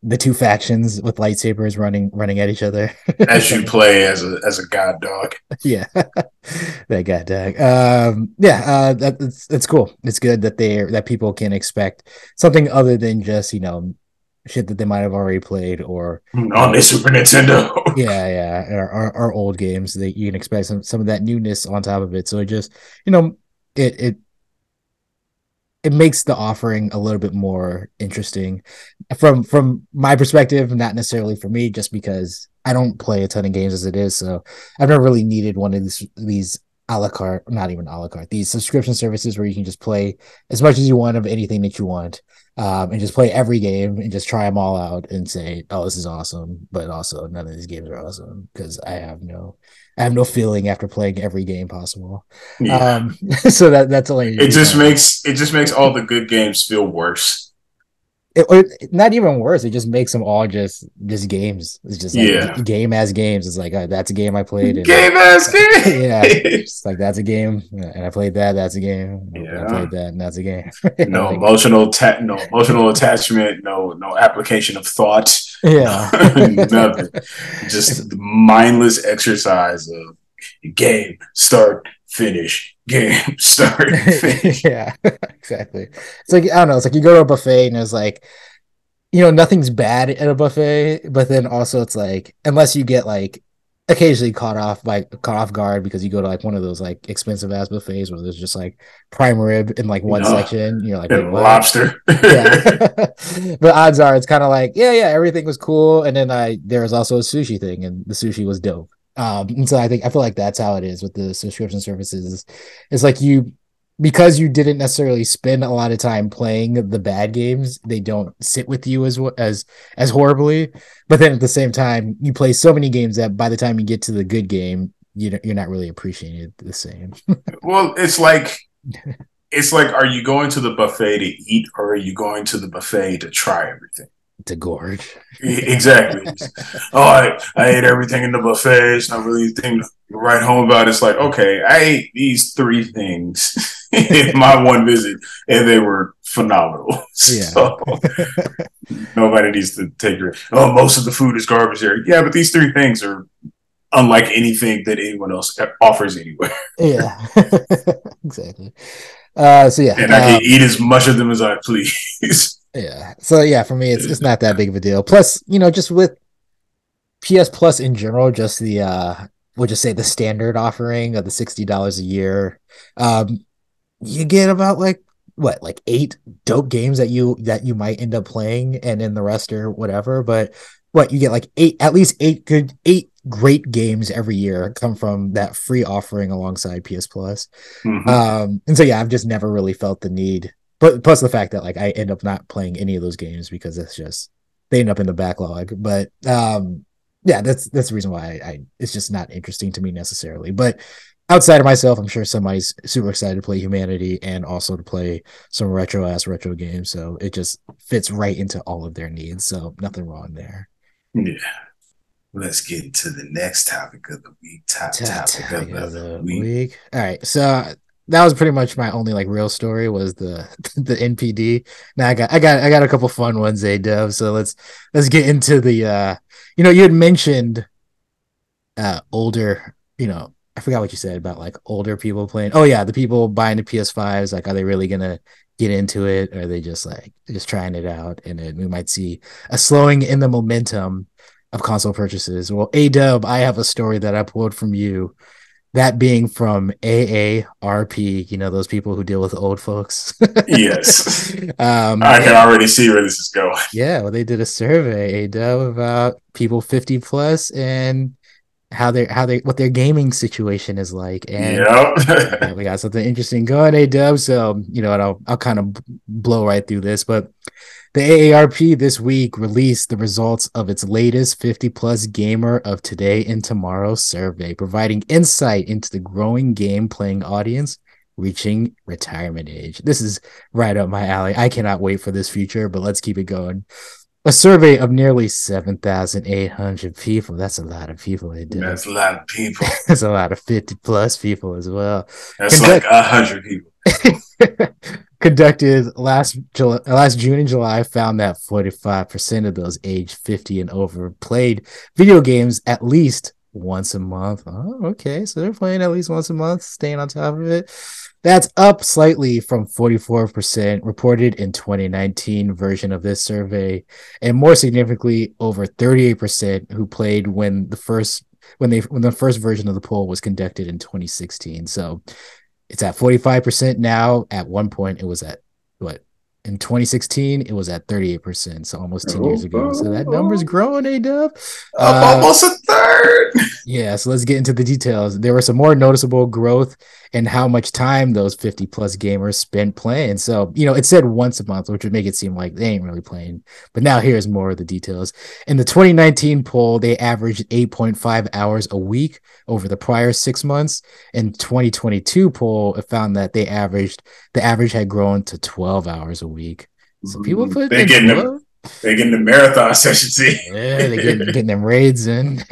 the two factions with lightsabers running running at each other. <laughs> As you play as a as a god dog. yeah, <laughs> that god dog Um, yeah, uh, that, it's it's cool. It's good that they that people can expect something other than just you know shit that they might have already played or on the Super Nintendo. <laughs> yeah, yeah, or, or, or old games that you can expect some some of that newness on top of it. So it just you know it it it makes the offering a little bit more interesting from from my perspective, not necessarily for me, just because I don't play a ton of games as it is. So I've never really needed one of these these a la carte, not even a la carte, these subscription services where you can just play as much as you want of anything that you want, um, and just play every game and just try them all out and say, "Oh, this is awesome," but also none of these games are awesome because I have no, I have no feeling after playing every game possible. Yeah. Um, <laughs> so that that's only it just makes it just makes all the good games feel worse. it, or not even worse. It just makes them all just just games. It's just like Yeah. game as games. It's like uh, that's a game I played. And, Game ass <laughs> game. Yeah. It's like that's a game, and I played that. That's a game. Yeah. I played that, and that's a game. no Like, <laughs> emotional ta- no emotional attachment, no no application of thought. Yeah, <laughs> Nothing. <laughs> Just the mindless exercise of game, start, finish, game, <laughs> start, finish. yeah, exactly. It's like I don't know. It's like you go to a buffet and it's like, you know, nothing's bad at a buffet, but then also it's like unless you get like occasionally caught off by caught off guard because you go to like one of those like expensive ass buffets where there's just like prime rib in like one No. section. You're like, lobster. yeah. <laughs> <laughs> but odds are it's kind of like, yeah, yeah, everything was cool. And then I there was also a sushi thing, and the sushi was dope. Um, and so I think I feel like that's how it is with the subscription services. It's like you because you didn't necessarily spend a lot of time playing the bad games, they don't sit with you as as as horribly. But then at the same time, you play so many games that by the time you get to the good game, you you're not really appreciating it the same. <laughs> well, it's like <laughs> it's like, are you going to the buffet to eat, or are you going to the buffet to try everything? To gorge. exactly. <laughs> oh, I, I ate everything in the buffet. It's not really anything to write home about. It's like, okay, I ate these three things <laughs> in my one visit, and they were phenomenal. <laughs> Yeah. So, nobody needs to take your. Oh, most of the food is garbage here. Yeah, but these three things are unlike anything that anyone else offers anywhere. <laughs> yeah, exactly. Uh, so yeah, and I can um, eat as much of them as I please. Yeah. So yeah, for me, it's it's not that big of a deal. Plus, you know, just with PS Plus in general, just the uh, we'll just say the standard offering of the sixty dollars a year, um, you get about like what like eight dope games that you that you might end up playing, and then the rest or whatever. But what you get like eight at least eight good eight great games every year come from that free offering alongside PS Plus. Mm-hmm. Um, and so yeah, I've just never really felt the need. But plus the fact that like I end up not playing any of those games because it's just they end up in the backlog. But um, yeah, that's that's the reason why I, I it's just not interesting to me necessarily. But outside of myself, I'm sure somebody's super excited to play Humanity and also to play some retro ass retro games. So it just fits right into all of their needs. So nothing wrong there. Yeah. Let's get to the next topic of the week. Top topic, topic of, the, the week. week. All right. So that was pretty much my only like real story was the <laughs> the NPD. Now I got I got I got a couple fun ones, A Dub. So let's let's get into the uh you know, you had mentioned uh older, you know, I forgot what you said about like older people playing. Oh yeah, the people buying the PS5s, like are they really gonna get into it or are they just like just trying it out and then we might see a slowing in the momentum of console purchases. Well, A Dub, I have a story that I pulled from you. That being from AARP, you know, those people who deal with old folks. yes. <laughs> Um, I can already see where this is going. Yeah. Well, they did a survey, A Dub, about people 50 plus and how they how they what their gaming situation is like and yep. yeah, we got something interesting going a dub so you know i'll i'll kind of blow right through this but the AARP this week released the results of its latest 50 plus gamer of today and tomorrow survey, providing insight into the growing game playing audience reaching retirement age. This is right up my alley. I cannot wait for this future, but let's keep it going. A survey of nearly 7,800 people. That's a lot of people. It does. That's a lot of people. <laughs> That's a lot of 50 plus people as well. That's Conduct- like 100 people. <laughs> Conducted last July, uh, last June and July found that 45% of those aged 50 and over played video games at least once a month. Oh, okay. So they're playing at least once a month, staying on top of it. That's up slightly from 44% reported in 2019 version of this survey, and more significantly, over 38% who played when the first when they when the first version of the poll was conducted in 2016. So it's at 45% now. At one point, it was at in 2016 it was at 38% so almost 10 years ago so that number's growing a dub uh, almost a third <laughs> yeah so let's get into the details there was some more noticeable growth in how much time those 50 plus gamers spent playing. So, you know, it said once a month, which would make it seem like they ain't really playing. But now here's more of the details. In the 2019 poll, they averaged 8.5 hours a week over the prior six months. In 2022 poll, it found that they averaged the average had grown to 12 hours a week. So people put they getting them, they getting the marathon <laughs> sessions in. yeah, they getting, getting them raids in. <laughs>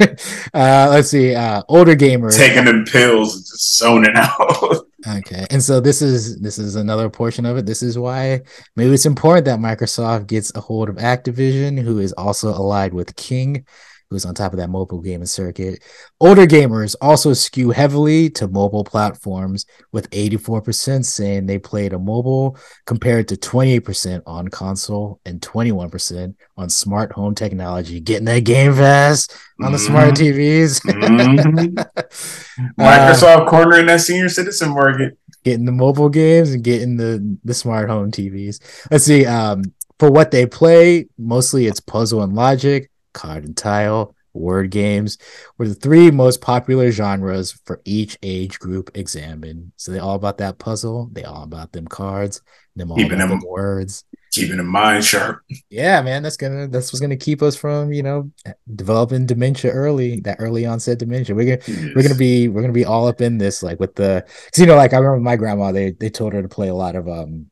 Uh, let's see, uh, older gamers taking them pills and just zoning out. <laughs> okay, and so this is this is another portion of it. This is why maybe it's important that Microsoft gets a hold of Activision, who is also allied with King, who's on top of that mobile gaming circuit. Older gamers also skew heavily to mobile platforms, with 84% saying they played a mobile compared to 28% on console and 21% on smart home technology. Getting that game fast on the mm-hmm. smart TVs. mm-hmm. <laughs> Microsoft uh, cornering that senior citizen market. Getting the mobile games and getting the, the smart home TVs. Let's see. Um, for what they play, mostly it's puzzle and logic card and tile, word games were the three most popular genres for each age group examined. So they all about that puzzle, they all about them cards, them all keeping about them, words. keeping them mind sharp. Yeah, man, that's gonna that's what's gonna keep us from you know developing dementia early, that early onset dementia. We're gonna yes. we're gonna be we're gonna be all up in this like with the because you know like I remember my grandma they they told her to play a lot of um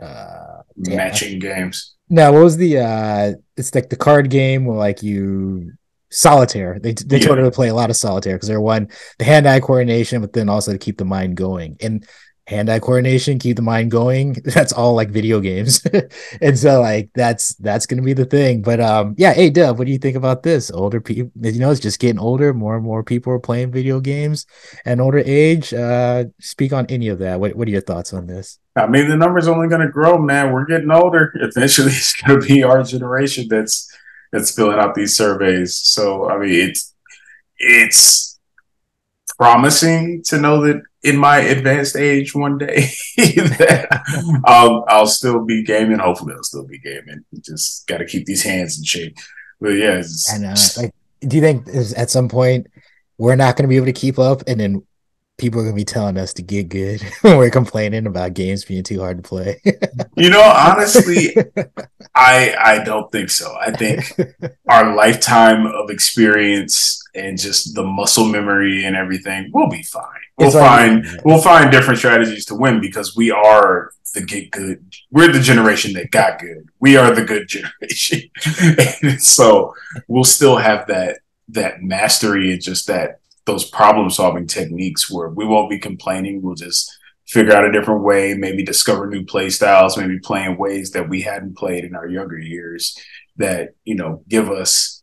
uh matching games. No, what was the uh it's like the card game where like you solitaire. They they yeah. told her to play a lot of solitaire because they're one the hand eye coordination, but then also to keep the mind going. And hand-eye coordination keep the mind going. <laughs> That's all like video games. <laughs> And so like that's that's gonna be the thing. But um yeah hey dub what do you think about this? Older people you know it's just getting older. More and more people are playing video games. And older age uh speak on any of that. What, what are your thoughts on this? I mean the number's only gonna grow man. We're getting older. <laughs> Eventually it's gonna be our generation that's that's filling out these surveys. So i mean it's it's promising to know that in my advanced age one day <laughs> that I'll, I'll still be gaming. Hopefully, I'll still be gaming. Just got to keep these hands in shape. But yeah, and uh, like, do you think at some point we're not going to be able to keep up, and then people are going to be telling us to get good <laughs> when we're complaining about games being too hard to play? <laughs> you know, honestly, I I don't think so. I think our lifetime of experience and just the muscle memory and everything, we'll be fine. We'll find we'll find different strategies to win because we are the get good. We're the generation that got good. We are the good <laughs> generation. so we'll still have that that mastery and just that those problem solving techniques where we won't be complaining. We'll just figure out a different way, maybe discover new play styles, maybe play in ways that we hadn't played in our younger years that, you know, give us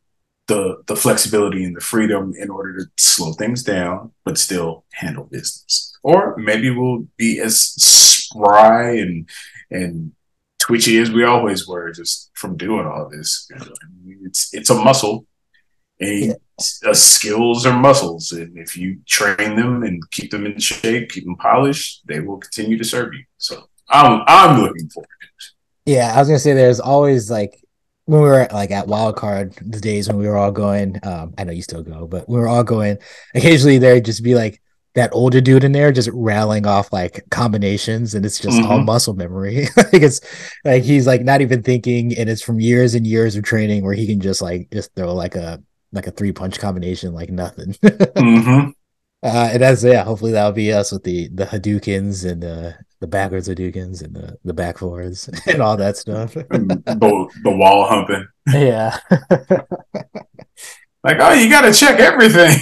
the the flexibility and the freedom in order to slow things down but still handle business. Or maybe we'll be as spry and and twitchy as we always were just from doing all this. It's it's a muscle. And yeah. uh, skills are muscles. And if you train them and keep them in shape keep them polished they will continue to serve you. So i'm i'm looking forward to it yeah i was gonna say there's always like when we were like at wild card the days when we were all going um i know you still go but we were all going occasionally there'd just be like that older dude in there just rattling off like combinations and it's just mm-hmm. all muscle memory <laughs> like it's like he's like not even thinking and it's from years and years of training where he can just like just throw like a like a three punch combination like nothing <laughs> mm-hmm. uh and that's yeah hopefully that'll be us with the the hadoukens and the the backwards Hadoukens and the, the back fours <laughs> and all that stuff. <laughs> the, the wall humping. Yeah. <laughs> like, oh, you got to check everything.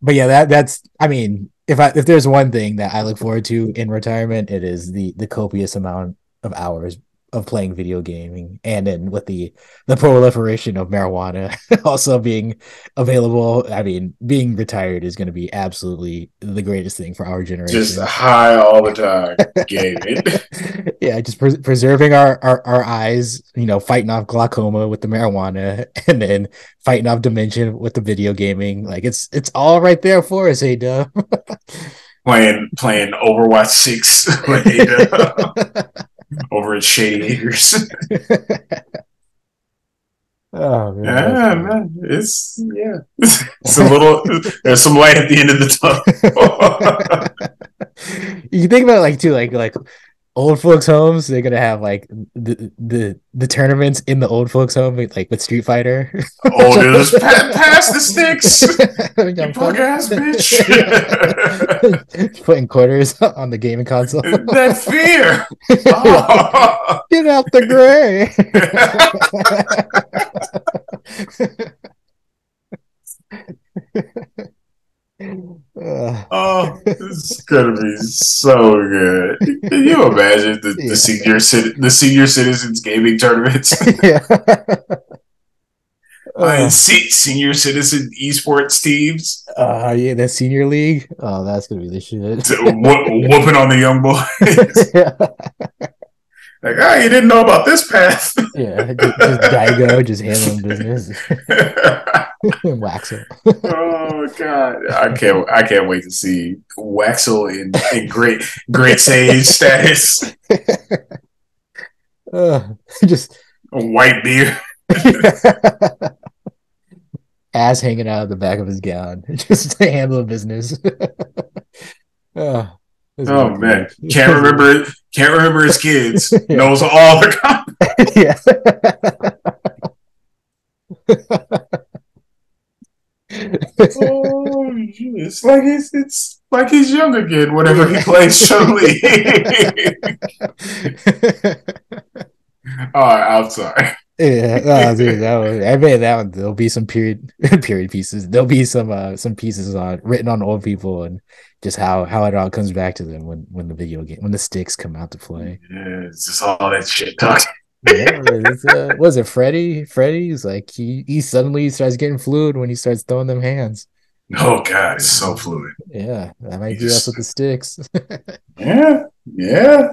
but yeah, that that's. I mean, if I if there's one thing that I look forward to in retirement, it is the the copious amount of hours of playing video gaming and then with the the proliferation of marijuana <laughs> also being available i mean being retired is going to be absolutely the greatest thing for our generation. just high all the time. <laughs> Gaming <laughs> yeah just pre- preserving our, our our eyes you know fighting off glaucoma with the marijuana and then fighting off dementia with the video gaming. Like it's it's all right there for us hey duh playing playing overwatch 6 with <laughs> over at Shady Acres. <laughs> oh man, yeah, man, it's yeah, <laughs> it's a little. there's some light at the end of the tunnel. you think about it like too, like like old folks homes they're gonna have like the the the tournaments in the old folks home like with street fighter. Oh dude just pa- pass the sticks! <laughs> You punk ass bitch! <laughs> Putting quarters on the gaming console. <laughs> That fear! Oh. get out the gray oh, this is gonna be so good. Can you imagine the, yeah. the senior the senior citizens gaming tournaments? <laughs> <laughs> yeah. Uh, senior citizen esports teams. Uh, yeah, that senior league. Oh, that's gonna be the shit. whooping on the young boys. <laughs> yeah. Like, ah, oh, you didn't know about this path. <laughs> yeah, just, just Daigo, just handling business. <laughs> Waxel. oh god, I can't! I can't wait to see Waxel in, in great great sage status. Uh, <laughs> just a white beard. Ass hanging out of the back of his gown, just to handle business. uh, Oh man, can't remember can't remember his kids. <laughs> Knows all the comments. <laughs> yeah. Oh, it's like he's it's like he's young again whenever he plays <laughs> Chun Li. All right, I'm sorry. <laughs> Yeah, oh, dude, that was, I bet that one there'll be some period <laughs> period pieces. There'll be some uh some pieces on written on old people and just how how it all comes back to them when when the video game when the sticks come out to play. Yeah, it's just all that shit talk. <laughs> Yeah, it's, uh, was it Freddy? Freddy's like he he suddenly starts getting fluid when he starts throwing them hands. Oh god, it's so fluid. Yeah, that might He be us just- with the sticks. Yeah, yeah.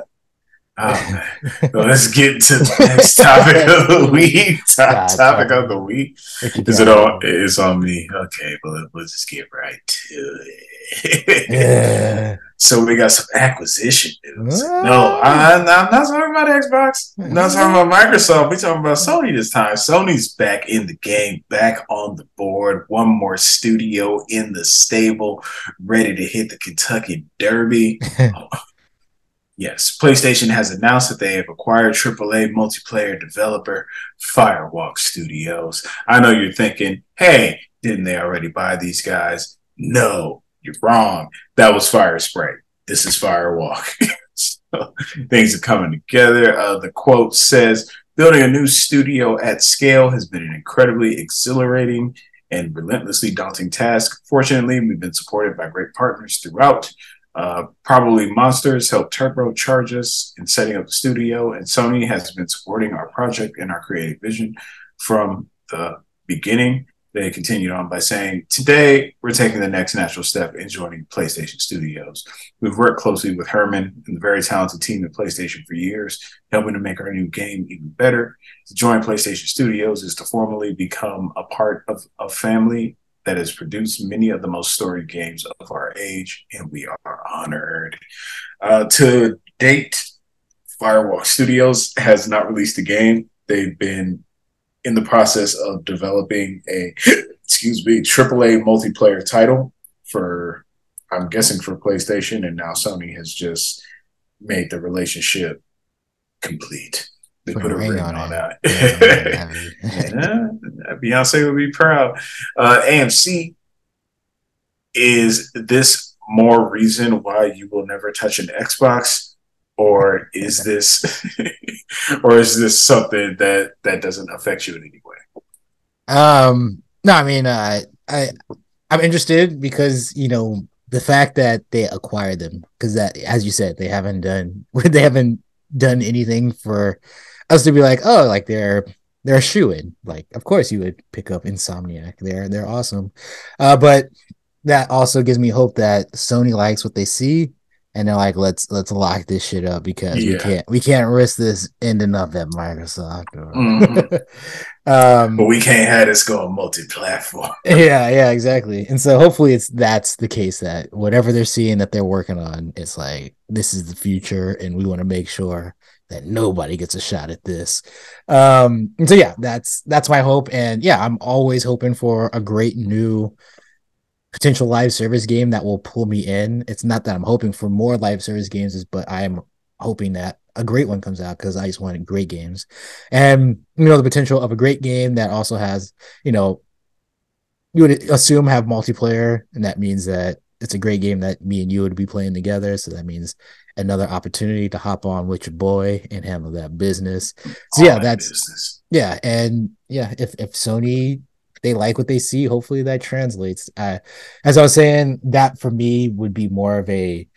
Oh, <laughs> man. Well, let's get to the next topic of the <laughs> week. <laughs> Top God, topic God. of the week. Is it on? It's on me. Okay, well, let's just get right to it. Yeah. So we got some acquisition news. No, I, I'm not talking about Xbox. I'm not talking about Microsoft. We're talking about Sony this time. Sony's back in the game, back on the board. One more studio in the stable, ready to hit the Kentucky Derby. Oh, Yes, PlayStation has announced that they have acquired AAA multiplayer developer Firewalk Studios. I know you're thinking, hey, didn't they already buy these guys? No, you're wrong. That was Firesprite. This is Firewalk. <laughs> so things are coming together. Uh, the quote says, building a new studio at scale has been an incredibly exhilarating and relentlessly daunting task. Fortunately, we've been supported by great partners throughout. Uh, Probably Monsters helped turbocharge us in setting up the studio, and Sony has been supporting our project and our creative vision from the beginning. They continued on by saying, Today, we're taking the next natural step in joining PlayStation Studios. We've worked closely with Hermen and the very talented team at PlayStation for years, helping to make our new game even better. To join PlayStation Studios is to formally become a part of a family that has produced many of the most storied games of our age, and we are honored. Uh, to date, Firewalk Studios has not released a game. They've been in the process of developing a, <coughs> excuse me, AAA multiplayer title for, I'm guessing for PlayStation, and now Sony has just made the relationship complete. They put, a ring, on, it. that. Yeah, <laughs> <laughs> Beyonce would be proud. Uh, AMC, is this more reason why you will never touch an Xbox, or is this, <laughs> or is this something that that doesn't affect you in any way? Um, no, I mean, uh, I I'm interested because you know the fact that they acquired them because that, as you said, they haven't done they haven't done anything for us to be like, oh, like they're they're a shoe in. Like, of course, you would pick up Insomniac. They're they're awesome, uh, but that also gives me hope that Sony likes what they see. And they're like, let's let's lock this shit up because we can't we can't risk this ending up at Microsoft. Or, Mhm. <laughs> um, But we can't have this going multi-platform. <laughs> yeah, yeah, exactly. And so hopefully it's that's the case that whatever they're seeing that they're working on, it's like this is the future and we want to make sure that nobody gets a shot at this. Um so yeah, that's that's my hope and yeah, I'm always hoping for a great new potential live service game that will pull me in. It's not that I'm hoping for more live service games, but I'm hoping that a great one comes out because I just wanted great games. And you know, the potential of a great game that also has, you know, you would assume have multiplayer, and that means that it's a great game that me and you would be playing together. So that means another opportunity to hop on with your boy and handle that business. So yeah, that that's business. yeah, and yeah, if if Sony they like what they see, hopefully that translates. Uh, as I was saying, that for me would be more of a,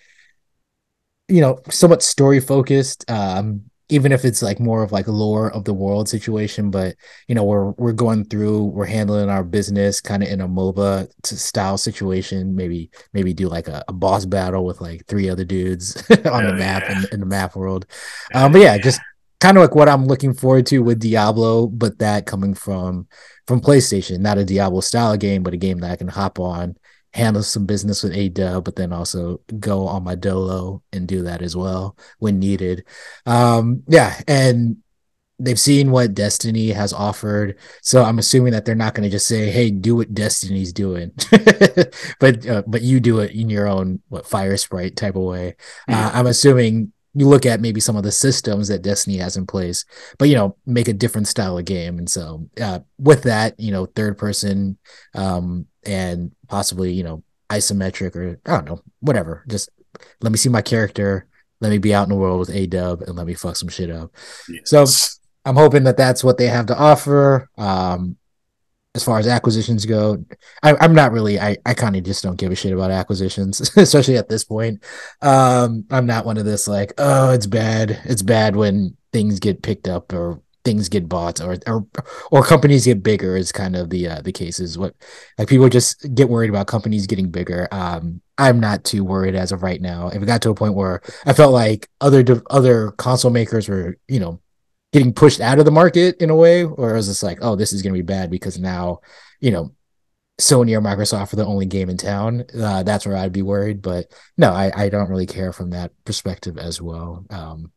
you know, somewhat story focused. Um, even if it's like more of like lore of the world situation, but you know, we're we're going through, we're handling our business kind of in a MOBA style situation. Maybe maybe do like a, a boss battle with like three other dudes <laughs> on the map yeah. in, in the map world. Um, but yeah, just kind of like what I'm looking forward to with Diablo, but that coming from from PlayStation, not a Diablo style game, but a game that I can hop on, handle some business with a dub, but then also go on my dolo and do that as well when needed. Um, yeah, and they've seen what Destiny has offered, so I'm assuming that they're not going to just say, "Hey, do what Destiny's doing," <laughs> but uh, but you do it in your own what Firesprite type of way. Uh, I'm assuming you look at maybe some of the systems that Destiny has in place, but you know, make a different style of game. And so, uh, with that, you know, third person, um, and possibly you know, isometric or I don't know, whatever. Just let me see my character. Let me be out in the world with a dub and let me fuck some shit up. Yes. So I'm hoping that that's what they have to offer. Um, as far as acquisitions go, I, am not really. I, I kind of just don't give a shit about acquisitions, <laughs> especially at this point. Um, I'm not one of this like, oh, it's bad. It's bad when things get picked up or things get bought or or or companies get bigger. Is kind of the uh, the cases. What like people just get worried about companies getting bigger. Um, I'm not too worried as of right now. If it got to a point where I felt like other other console makers were, you know, getting pushed out of the market in a way, or is this like, oh, this is going to be bad because now, you know, Sony or Microsoft are the only game in town. Uh, that's where I'd be worried. But no, I, I don't really care from that perspective as well. Um,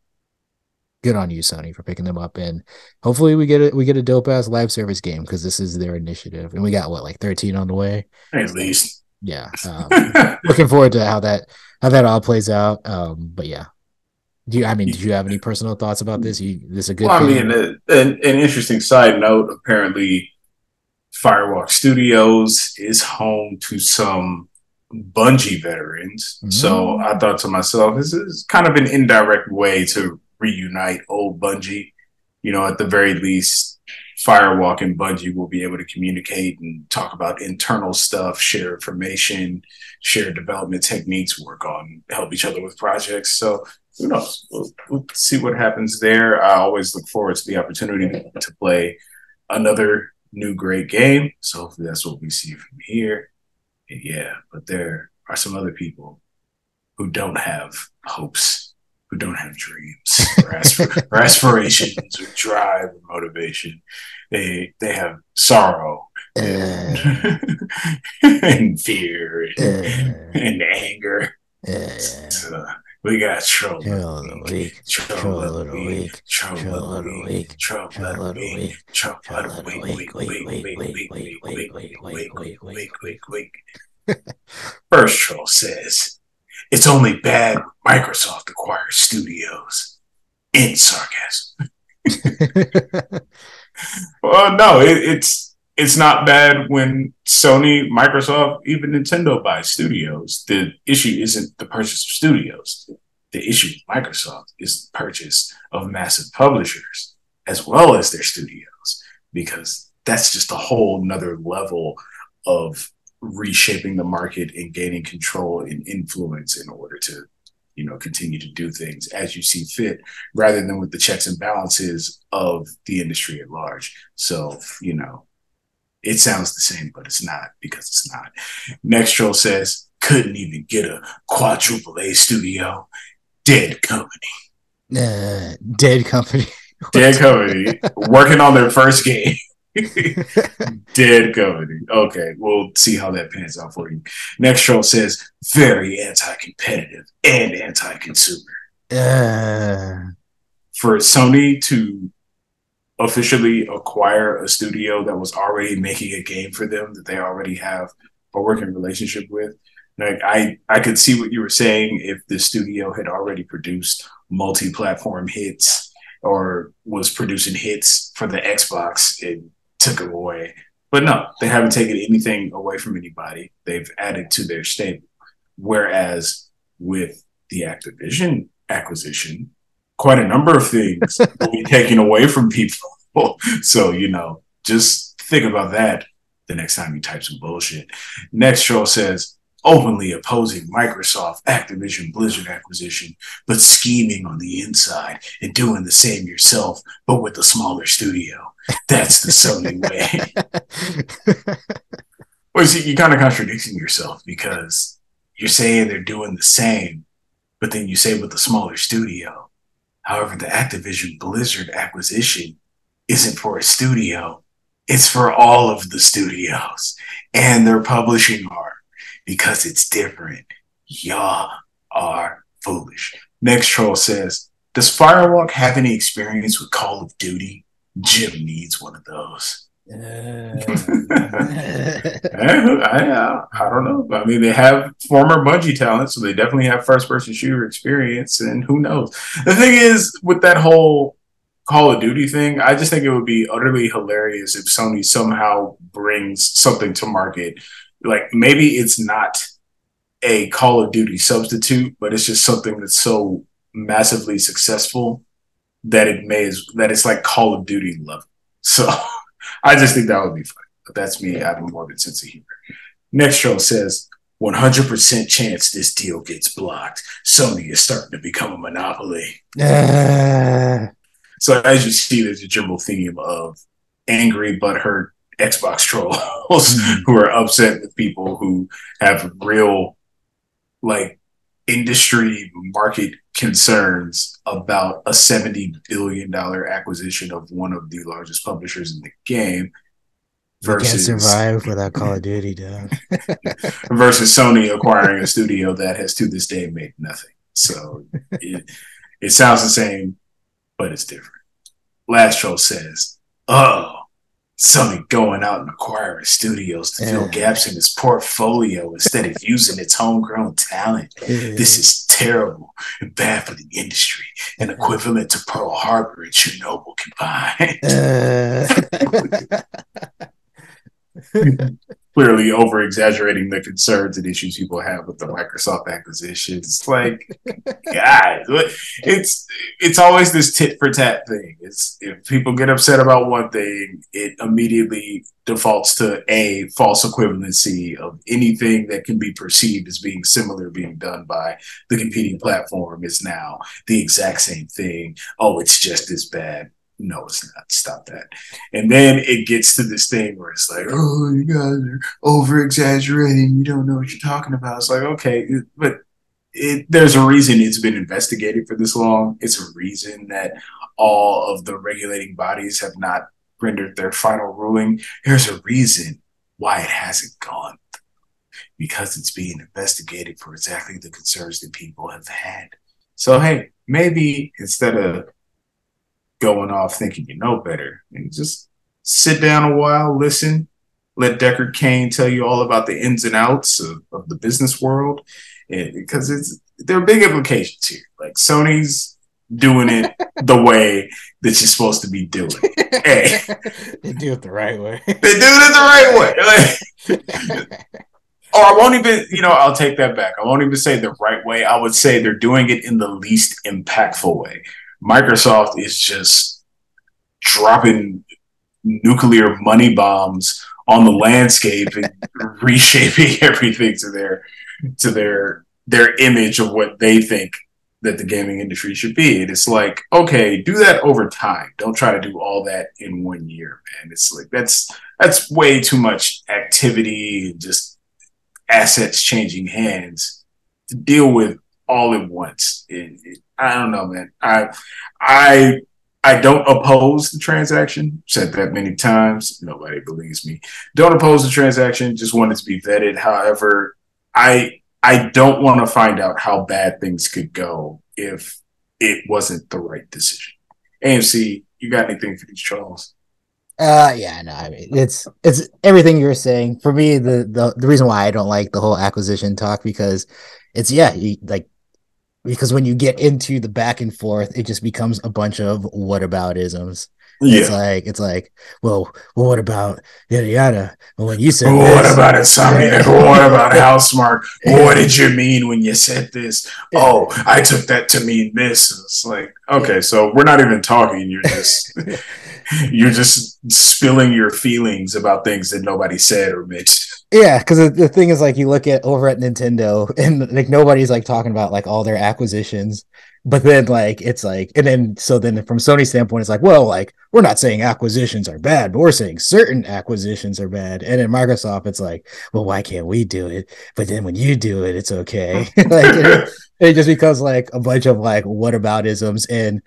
good on you, Sony, for picking them up, and hopefully we get a we get a dope ass live service game because this is their initiative, and we got what like thirteen on the way at least. Yeah, um, looking forward to how that how that all plays out. Um, but yeah, do you? I mean, did you have any personal thoughts about this? You this a good? Well, thing? I mean, an, an interesting side note. Apparently, Firewalk Studios is home to some Bungie veterans. Mm-hmm. So I thought to myself, this is kind of an indirect way to reunite old Bungie. You know, at the very least, Firewalk and Bungie will be able to communicate and talk about internal stuff, share information, share development techniques, work on help each other with projects. So who knows? We'll, we'll see what happens there. I always look forward to the opportunity to play another new great game. So hopefully that's what we see from here. And yeah, but there are some other people who don't have hopes, who don't have dreams or, aspir- or aspirations or drive or motivation. They they have sorrow and, <laughs> and fear and, and anger. Uh, we got trouble. Trouble of the week. Trouble of the week. Trouble of the week. Trouble of the week. Trouble of the week. Week, week, week, week, week, week, week, week, week, week, week, week. First troll says, it's only bad when Microsoft acquires studios. In sarcasm. <laughs> well, no, it, it's it's not bad when Sony, Microsoft, even Nintendo buy studios. The issue isn't the purchase of studios. The issue with Microsoft is the purchase of massive publishers as well as their studios, because that's just a whole nother level of reshaping the market and gaining control and influence in order to you know continue to do things as you see fit rather than with the checks and balances of the industry at large so you know it sounds the same, but it's not because it's not. Next troll says, couldn't even get a quadruple A studio. Dead company. Uh, dead company. dead company. Working on their first game. <laughs> dead company. Okay, we'll see how that pans out for you. Next troll says, very anti competitive and anti consumer. Uh... For Sony to officially acquire a studio that was already making a game for them that they already have a working relationship with. Like I, I could see what you were saying if the studio had already produced multi-platform hits or was producing hits for the Xbox, it took them away. But no, they haven't taken anything away from anybody. They've added to their stable. Whereas with the Activision acquisition, quite a number of things will be taken away from people. <laughs> so, you know, just think about that the next time you type some bullshit. Next troll says, openly opposing Microsoft Activision Blizzard acquisition, but scheming on the inside and doing the same yourself, but with a smaller studio. That's the Sony way. <laughs> well, see, you're kind of contradicting yourself because you're saying they're doing the same, but then you say with a smaller studio. However, the Activision Blizzard acquisition isn't for a studio, it's for all of the studios and their publishing arm because it's different. Y'all are foolish. Next troll says, Does Firewalk have any experience with Call of Duty? Jim needs one of those. I, I, <laughs> I, don't know. I mean, they have former Bungie talent, so they definitely have first person shooter experience, and who knows? The thing is, with that whole Call of Duty thing, I just think it would be utterly hilarious if Sony somehow brings something to market. Like, maybe it's not a Call of Duty substitute, but it's just something that's so massively successful that it may that it's like Call of Duty level. So <laughs> I just think that would be funny. But that's me having a morbid sense of humor. Next show says 100% chance this deal gets blocked. Sony is starting to become a monopoly. Uh. So as you see, there's a general theme of angry, but hurt Xbox trolls <laughs> mm-hmm. who are upset with people who have real like industry market concerns about a $70 billion acquisition of one of the largest publishers in the game versus can't survive without Call of Duty, dude. <laughs> versus Sony acquiring a studio that has to this day made nothing. So it, it sounds the same, but it's different. Last Troll says, "Oh, Sony going out and acquiring studios to fill gaps in its portfolio instead of using its homegrown talent. This is terrible and bad for the industry and equivalent to Pearl Harbor and Chernobyl combined. Uh. <laughs> <laughs> <laughs> clearly over exaggerating the concerns and issues people have with the Microsoft acquisition. It's like, <laughs> guys, it's it's always this tit for tat thing. It's if people get upset about one thing, it immediately defaults to a false equivalency of anything that can be perceived as being similar being done by the competing platform is now the exact same thing. Oh, it's just as bad no, it's not. Stop that. And then it gets to this thing where it's like, oh, you guys are over exaggerating. You don't know what you're talking about. It's like, okay, but it, there's a reason it's been investigated for this long. It's a reason that all of the regulating bodies have not rendered their final ruling. There's a reason why it hasn't gone because it's being investigated for exactly the concerns that people have had. So, hey, maybe instead of going off thinking you know better. And just sit down a while, listen, let Deckard Cain tell you all about the ins and outs of, of the business world. And, because it's there are big implications here. Like Sony's doing it <laughs> the way that you're supposed to be doing. Hey. <laughs> they do it the right way. they do it the right way. Like, or I won't even, you know, I'll take that back. I won't even say the right way. I would say they're doing it in the least impactful way. Microsoft is just dropping nuclear money bombs on the landscape and <laughs> reshaping everything to their to their their image of what they think that the gaming industry should be. And it's like, okay, do that over time. Don't try to do all that in one year, man. It's like that's that's way too much activity and just assets changing hands to deal with all at once. It, it, I don't know, man. I I I don't oppose the transaction. Said that many times. Nobody believes me. Don't oppose the transaction. Just want it to be vetted. However, I I don't want to find out how bad things could go if it wasn't the right decision. AMC, you got anything for these Charles? Uh yeah, no, I mean it's it's everything you're saying. For me, the the the reason why I don't like the whole acquisition talk because it's yeah, you, like because when you get into the back and forth, it just becomes a bunch of what about isms. Yeah. It's like it's like, well, well, what about yada yada? Well, when you said well, what about Insomniac? Yeah. what about <laughs> Housemarque? Well, what did you mean when you said this? Yeah. Oh, I took that to mean this. It's like, okay, so we're not even talking. You're just <laughs> you're just spilling your feelings about things that nobody said or mentioned. Yeah, because the, the thing is, like, you look at over at Nintendo, and like nobody's like talking about like all their acquisitions, but then like it's like, and then so then from Sony's standpoint, it's like, well, like we're not saying acquisitions are bad, but we're saying certain acquisitions are bad, and in Microsoft, it's like, well, why can't we do it? But then when you do it, it's okay. <laughs> like it, it just becomes like a bunch of like what about isms and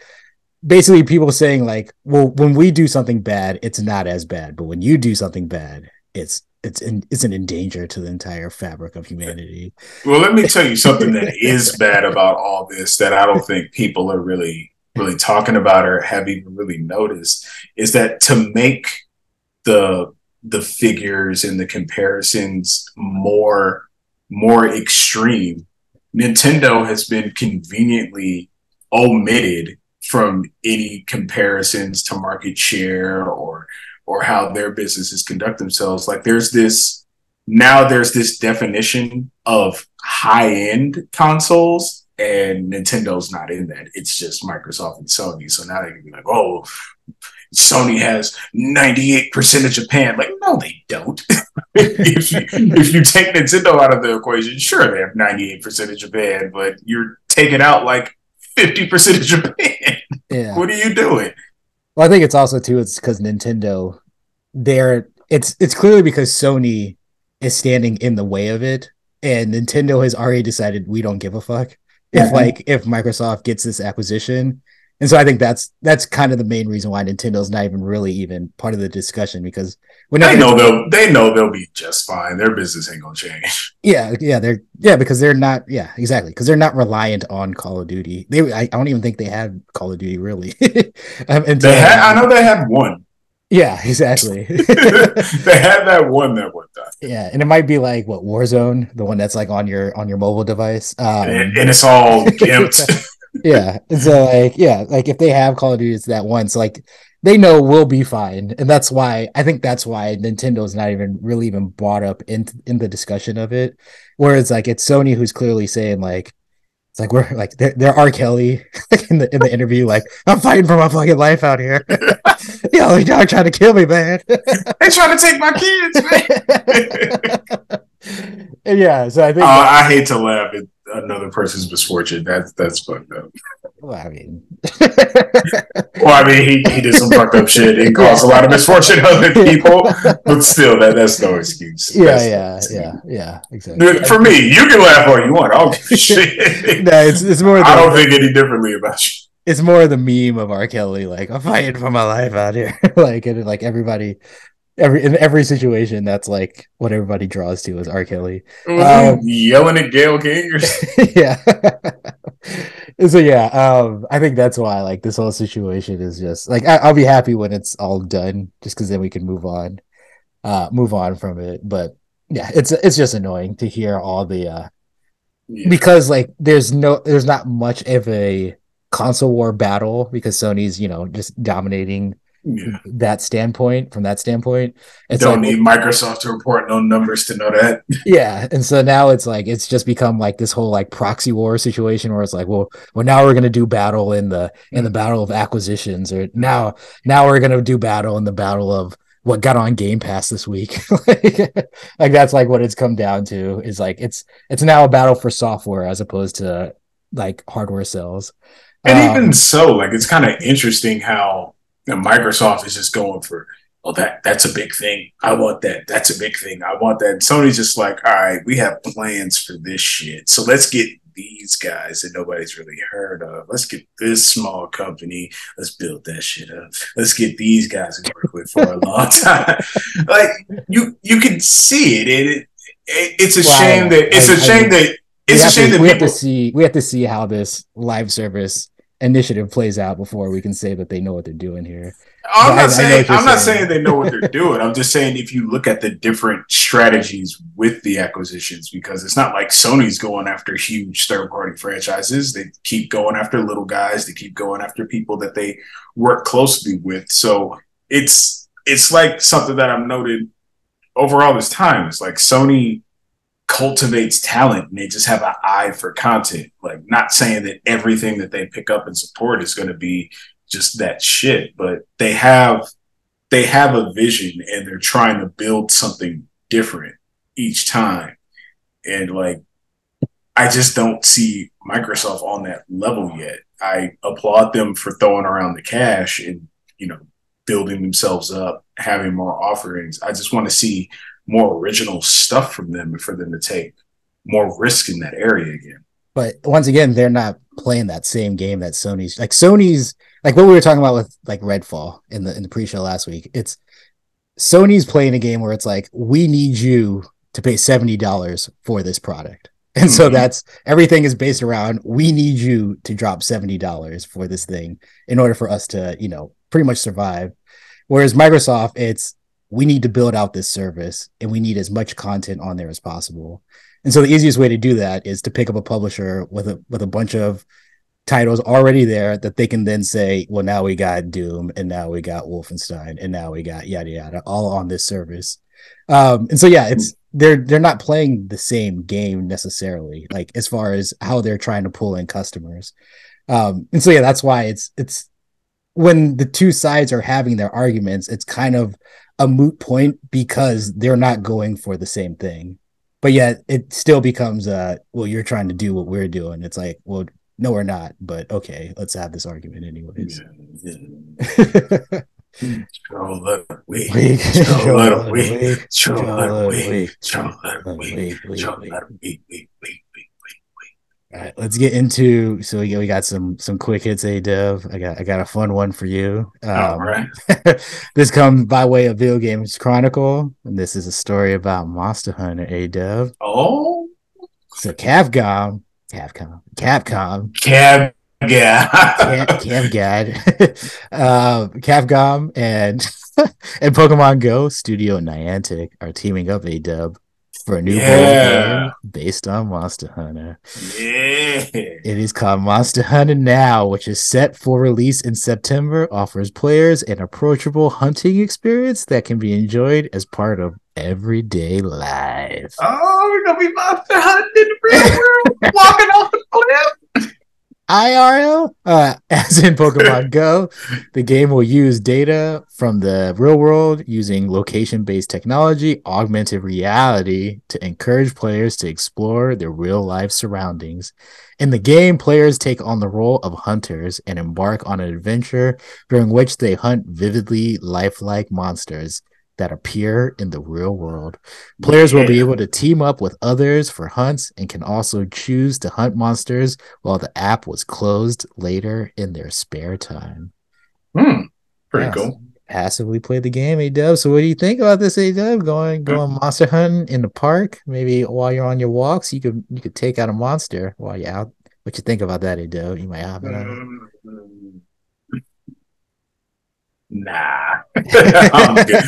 basically people saying like, well, when we do something bad, it's not as bad, but when you do something bad, it's it's in, it's an endanger to the entire fabric of humanity. Well, let me <laughs> tell you something that is bad about all this that I don't think people are really really talking about or have even really noticed is that to make the the figures and the comparisons more more extreme, Nintendo has been conveniently omitted from any comparisons to market share or or how their businesses conduct themselves. Like there's this now there's this definition of high end consoles and Nintendo's not in that. It's just Microsoft and Sony. So now they can be like, oh, Sony has 98% of Japan. Like, no, they don't. <laughs> if, you, if you take Nintendo out of the equation, sure, they have 98% of Japan, but you're taking out like 50% of Japan. Yeah. what are you doing? Well, I think it's also too, it's because Nintendo, they're, it's, it's clearly because Sony is standing in the way of it. And Nintendo has already decided we don't give a fuck if like if Microsoft gets this acquisition and so I think that's that's kind of the main reason why Nintendo's not even really even part of the discussion because they know they'll they know they'll be just fine. Their business ain't gonna change. <laughs> Yeah, yeah, they're yeah because they're not yeah exactly because they're not reliant on Call of Duty. They I, I don't even think they had Call of Duty really. <laughs> um, they had, I know they had one. Yeah, <laughs> exactly. they had that one that went done. Yeah, and it might be like what Warzone, the one that's like on your on your mobile device, um, and, and it's all gimped yeah. So like, yeah, like if they have Call of Duty, it's that one. So like they know we'll be fine. And that's why I think that's why Nintendo's not even really even brought up in in the discussion of it. Whereas like it's Sony who's clearly saying like it's like we're like they're, they're R. Kelly <laughs> in the in the interview, like I'm fighting for my fucking life out here. <laughs> Yo, y'all trying to kill me, man. <laughs> they trying to take my kids, man. yeah, so I think uh, I hate to laugh at another person's misfortune. That's that's fucked up. Well, I mean, <laughs> well, I mean, he, he did some fucked up shit It caused a lot of misfortune to other people, but still, that that's no excuse. Yeah, that's yeah, yeah, yeah, exactly. For me, you can laugh all you want. I don't give <laughs> shit. no, it's it's more. I don't think any differently about you. It's more the meme of R. Kelly, like I'm fighting for my life out here, <laughs> like and like everybody every in every situation that's like what everybody draws to is R. Kelly. Um, yelling at Gayle King or <laughs> yeah. <laughs> so yeah, um, I think that's why like this whole situation is just like I, will be happy when it's all done, just because then we can move on, uh, move on from it. But yeah, it's it's just annoying to hear all the uh, yeah. because like there's no there's not much of a console war battle because Sony's you know just dominating yeah. that standpoint from that standpoint it's don't like, need microsoft to report no numbers to know that <laughs> yeah and so now it's like it's just become like this whole like proxy war situation where it's like well well now we're going to do battle in the in the mm. battle of acquisitions or now now we're going to do battle in the battle of what got on game pass this week <laughs> like, like that's like what it's come down to is like it's it's now a battle for software as opposed to like hardware sales and um, even so like it's kind of interesting how and Microsoft is just going for, oh, that that's a big thing. I want that. That's a big thing. I want that. And Sony's just like, all right, we have plans for this shit. So let's get these guys that nobody's really heard of. Let's get this small company. Let's build that shit up. Let's get these guys to work with for a long <laughs> time. like you, you can see it. it, it it's a wow. shame that it's I, a shame I, that it's a shame to, that we people, have to see we have to see how this live service initiative plays out before we can say that they know what they're doing here. I'm not I, saying I am not saying they know what they're <laughs> doing. I'm just saying if you look at the different strategies with the acquisitions, because it's not like Sony's going after huge third party franchises. They keep going after little guys. They keep going after people that they work closely with. So it's it's like something that I've noted over all this time. It's like Sony cultivates talent and they just have an eye for content. Like not saying that everything that they pick up and support is going to be just that shit, but they have they have a vision and they're trying to build something different each time. And like I just don't see Microsoft on that level yet. I applaud them for throwing around the cash and, you know, building themselves up, having more offerings. I just want to see more original stuff from them for them to take more risk in that area again. But once again, they're not playing that same game that Sony's like Sony's like what we were talking about with like Redfall in the in the pre-show last week. It's Sony's playing a game where it's like we need you to pay seventy dollars for this product. And so Mhm. that's everything is based around we need you to drop $70 for this thing in order for us to, you know, pretty much survive. Whereas Microsoft, it's we need to build out this service and we need as much content on there as possible. And so the easiest way to do that is to pick up a publisher with a with a bunch of titles already there that they can then say, well, now we got Doom and now we got Wolfenstein and now we got yada yada all on this service. Um, and so yeah, it's they're they're not playing the same game necessarily, like as far as how they're trying to pull in customers. Um, and so yeah, that's why it's it's when the two sides are having their arguments, it's kind of a moot point because they're not going for the same thing. But yet it still becomes uh well, you're trying to do what we're doing. It's like, well, no, we're not, but okay, let's have this argument anyways. Troll let it weak. Weak. Troll let it Troll weak. weak. Troll Troll let it let it weak. weak. Troll let it Troll weak. weak, All right, let's get into so we got, we got some some quick hits, A Dev. I got I got a fun one for you. All Um, right. <laughs> this comes by way of Video Games Chronicle, and this is a story about Monster Hunter, A Dev. Oh, So Capcom, Capcom, Capcom, cab Cap, guy. Capgad, <laughs> uh, Capcom, and <laughs> and Pokemon Go Studio Niantic are teaming up A Dub for a new board Yeah. game based on Monster Hunter. Yeah. It is called Monster Hunter Now, which is set for release in September, offers players an approachable hunting experience that can be enjoyed as part of everyday life. Oh, we're gonna be monster hunting in the real world, walking off the cliff. IRL, uh, <laughs> as in Pokemon <laughs> Go, the game will use data from the real world using location based technology, augmented reality to encourage players to explore their real life surroundings. In the game, players take on the role of hunters and embark on an adventure during which they hunt vividly lifelike monsters that appear in the real world. Players will be able to team up with others for hunts and can also choose to hunt monsters while the app was closed later in their spare time. Hmm. Pretty Yes. cool. Passively play the game, A Dub. So what do you think about this, A Dub? Going going monster hunting in the park? Maybe while you're on your walks, you could you could take out a monster while you're out. What you think about that, A Dub? You might have it on. Nah, <laughs> I'm good.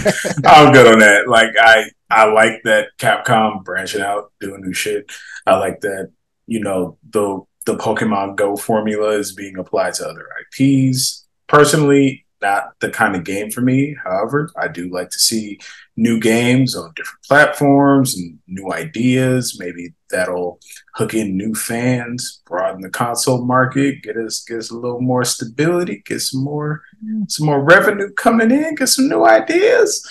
I'm good on that. Like I, I like that Capcom branching out, doing new shit. I like that. You know the the Pokemon Go formula is being applied to other IPs. Personally, not the kind of game for me. However, I do like to see new games on different platforms and new ideas. Maybe that'll hook in new fans, broaden the console market, get us get us a little more stability, get some more mm. some more revenue coming in, get some new ideas.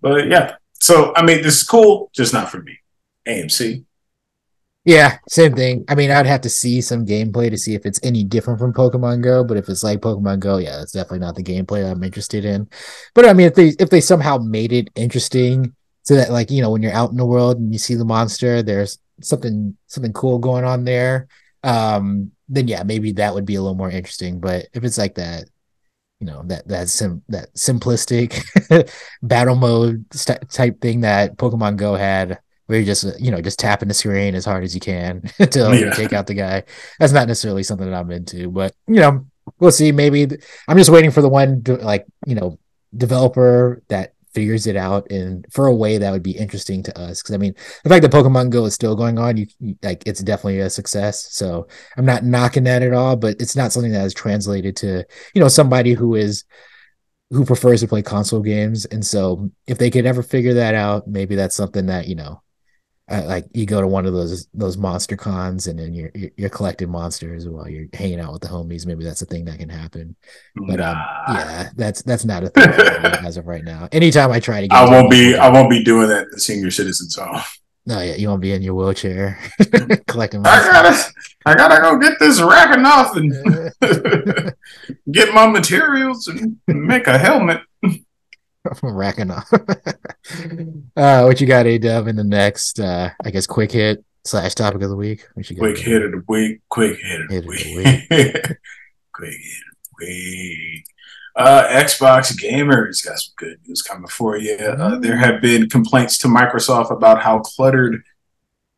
But yeah, so I mean, this is cool, just not for me. AMC. Yeah, same thing. I mean, I'd have to see some gameplay to see if it's any different from Pokemon Go. But if it's like Pokemon Go, yeah, that's definitely not the gameplay I'm interested in. But I mean, if they if they somehow made it interesting so that like you know when you're out in the world and you see the monster, there's something something cool going on there. Um, then yeah, maybe that would be a little more interesting. But if it's like that, you know that that sim that simplistic <laughs> battle mode st- type thing that Pokemon Go had where you just you know just tapping the screen as hard as you can <laughs> to you Yeah. take out the guy. That's not necessarily something that I'm into, but you know we'll see. Maybe th- I'm just waiting for the one like you know developer that figures it out in for a way that would be interesting to us. Because I mean, the fact that Pokemon Go is still going on, you, you like it's definitely a success. So I'm not knocking that at all, but it's not something that is translated to you know somebody who is who prefers to play console games. And so if they could ever figure that out, maybe that's something that you know uh, like you go to one of those those monster cons and then you're you're, collecting monsters while you're hanging out with the homies. Maybe that's a thing that can happen. But um yeah that's that's not a thing <laughs> as of right now. Anytime i try to get I won't be I won't be doing that the senior citizens home. no yeah you won't be in your wheelchair <laughs> <laughs> collecting I gotta I gotta go get this racking off and get my materials and make a helmet. <laughs> I'm racking off <laughs> uh what you got a dub in the next uh i guess quick hit slash topic of the week what you got Quick hit of the week, quick hit of the Hit of the week. <laughs> quick hit of the week. Uh, Xbox gamers got some good news coming for you. Uh, there have been complaints to Microsoft about how cluttered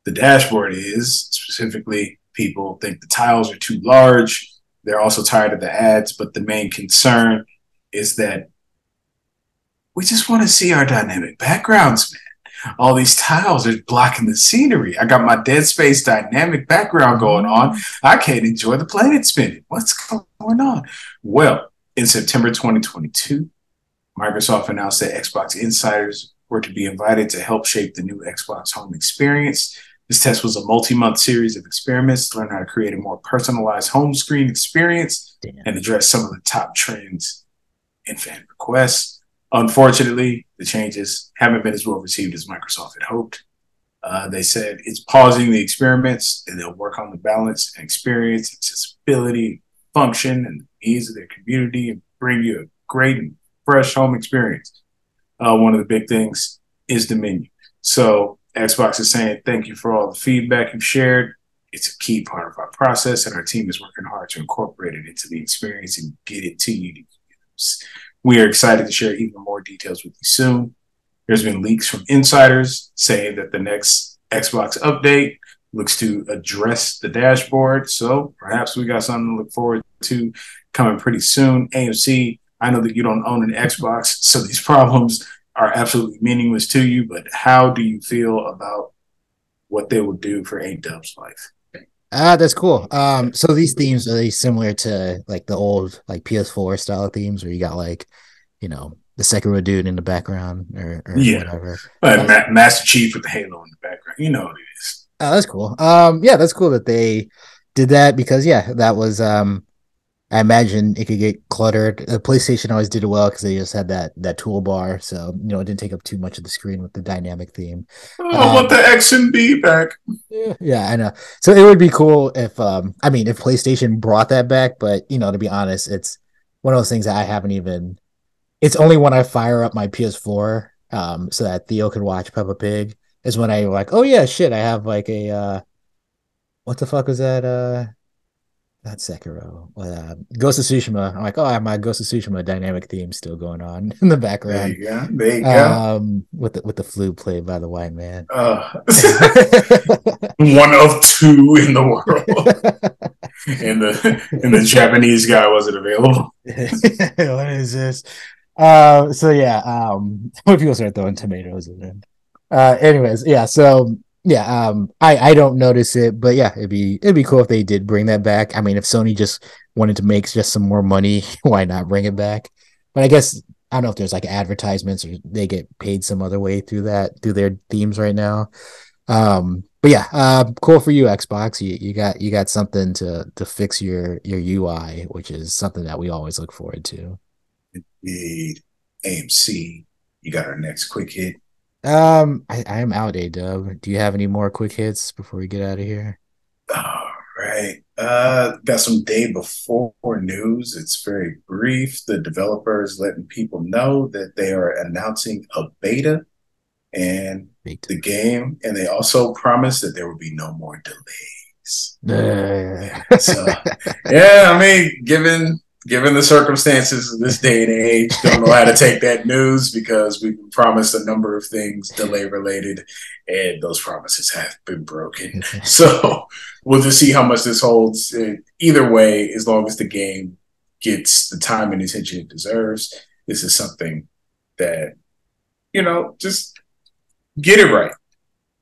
the dashboard is. Specifically, people think the tiles are too large. They're also tired of the ads, but the main concern is that we just want to see our dynamic backgrounds, man all these tiles are blocking the scenery. I got my Dead Space dynamic background going on. Mm-hmm. I can't enjoy the planet spinning. What's going on? Well, in September 2022, Microsoft announced that Xbox insiders were to be invited to help shape the new Xbox home experience. This test was a multi month series of experiments to learn how to create a more personalized home screen experience Damn. and address some of the top trends in fan requests. Unfortunately, the changes haven't been as well received as Microsoft had hoped. Uh, they said it's pausing the experiments and they'll work on the balance and experience, accessibility, function, and the needs of their community and bring you a great and fresh home experience. Uh, one of the big things is the menu. So Xbox is saying thank you for all the feedback you've shared. It's a key part of our process, and our team is working hard to incorporate it into the experience and get it to you to use. We are excited to share even more details with you soon. There's been leaks from insiders saying that the next Xbox update looks to address the dashboard. So perhaps we got something to look forward to coming pretty soon. AMC, I know that you don't own an Xbox, so these <laughs> problems are absolutely meaningless to you, but how do you feel about what they will do for A Dub's life? Ah, that's cool. Um, so these themes are they similar to like the old like PS4 style themes where you got like, you know, the Sekiro dude in the background or, or yeah. whatever. But Ma- Master Chief with the halo in the background. You know what it is. Oh, that's cool. Um, yeah, that's cool that they did that because yeah, that was um I imagine it could get cluttered. The PlayStation always did it well because they just had that that toolbar, so you know it didn't take up too much of the screen with the dynamic theme. I um, want the X and B back. Yeah, yeah, I know. So it would be cool if, um, I mean, if PlayStation brought that back. But you know, to be honest, it's one of those things that I haven't even. It's only when I fire up my PS4, um, so that Theo can watch Peppa Pig, is when I like, oh yeah, shit, I have like a, uh, what the fuck was that? Uh, not Sekiro, uh, Ghost of Tsushima. I'm like, oh, I have my Ghost of Tsushima dynamic theme still going on <laughs> in the background. There you go. There you go. Um, with the with the flute played by the white man. Uh, <laughs> <laughs> one of two in the world. and the and the Japanese guy wasn't available. what is this? Uh, so yeah, um, when people start throwing tomatoes in it. Uh, anyways, yeah, so yeah, um, I I don't notice it, but yeah, it'd be it'd be cool if they did bring that back. I mean, if Sony just wanted to make just some more money, <laughs> why not bring it back? But I guess I don't know if there's like advertisements or they get paid some other way through that through their themes right now. Um, but yeah, uh, cool for you, Xbox. You you got you got something to to fix your your UI, which is something that we always look forward to. Indeed, AMC. You got our next quick hit um, I, I am out, A Dub. Do you have any more quick hits before we get out of here? All right. Uh, got some day before news. It's very brief. The developers letting people know that they are announcing a beta and beta. the game, and they also promised that there will be no more delays. Uh. so, yeah, I mean, given given the circumstances of this day and age, don't know how to take that news because we've promised a number of things delay related, and those promises have been broken. <laughs> so we'll just see how much this holds. Either way, as long as the game gets the time and attention it deserves, this is something that you know just get it right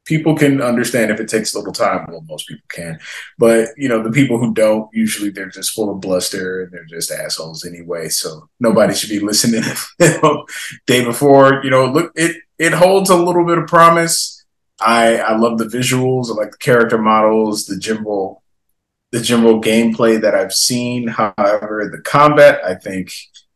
people can understand if it takes a little time. Well, most people can, but you know, the people who don't usually they're just full of bluster and they're just assholes anyway. So nobody should be listening. <laughs> Day before, you know, look, it it holds a little bit of promise. I I love the visuals, I like the character models, the general the general gameplay that I've seen. However, the combat I think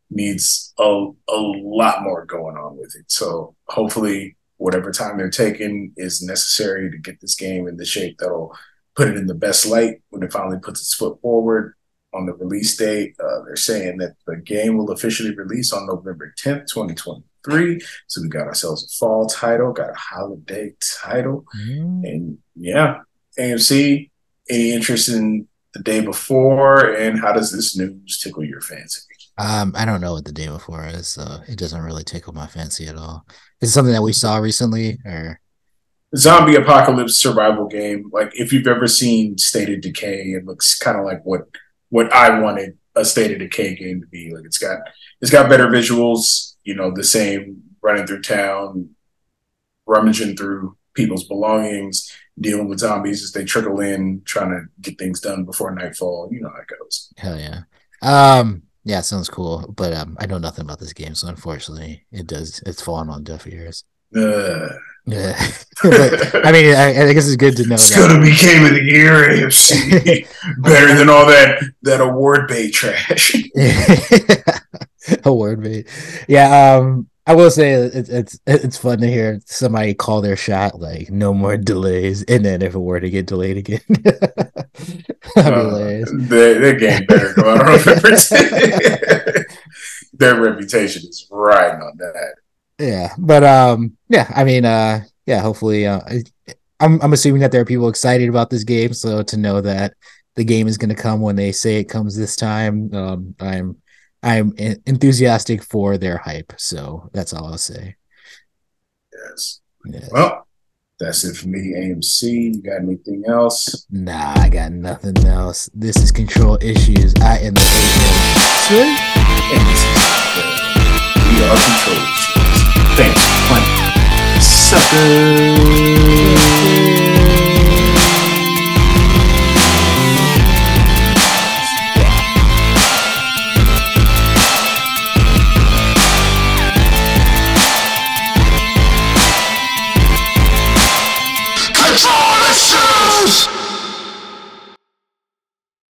needs a a lot more going on with it. So hopefully whatever time they're taking is necessary to get this game in the shape that'll put it in the best light when it finally puts its foot forward on the release date. Uh, they're saying that the game will officially release on November 10th, 2023. So we got ourselves a fall title, got a holiday title. Mm. And yeah, AMC, any interest in the day before? And how does this news tickle your fancy? Um, I don't know what the day before is, so it doesn't really tickle my fancy at all. Is it something that we saw recently, or zombie apocalypse survival game. Like if you've ever seen State of Decay, it looks kind of like what what I wanted a State of Decay game to be. Like it's got it's got better visuals. You know, the same running through town, rummaging through people's belongings, dealing with zombies as they trickle in, trying to get things done before nightfall. You know how it goes. Hell yeah. Um, yeah, sounds cool, but um, I know nothing about this game, so unfortunately, it does. It's falling on deaf ears. Uh, Yeah, <laughs> but, <laughs> I mean, I, I guess it's good to know. it's that- gonna be game of the year AMC. <laughs> Better than all that that award bait trash. award mate. Yeah, um, I will say it's it's it's fun to hear somebody call their shot like no more delays, and then if it were to get delayed again, <laughs> Uh, hilarious. their, game better go out on their reputation is riding on that. Yeah, but um, yeah, I mean, uh, yeah, hopefully, uh, I- I'm I'm assuming that there are people excited about this game, so to know that the game is going to come when they say it comes this time, um, I'm I'm enthusiastic for their hype. So that's all I'll say. Yes. Yeah. Well, that's it for me, AMC. You got anything else? Nah, I got nothing else. This is control issues. I am the agent. And we are control issues. Thanks for playing.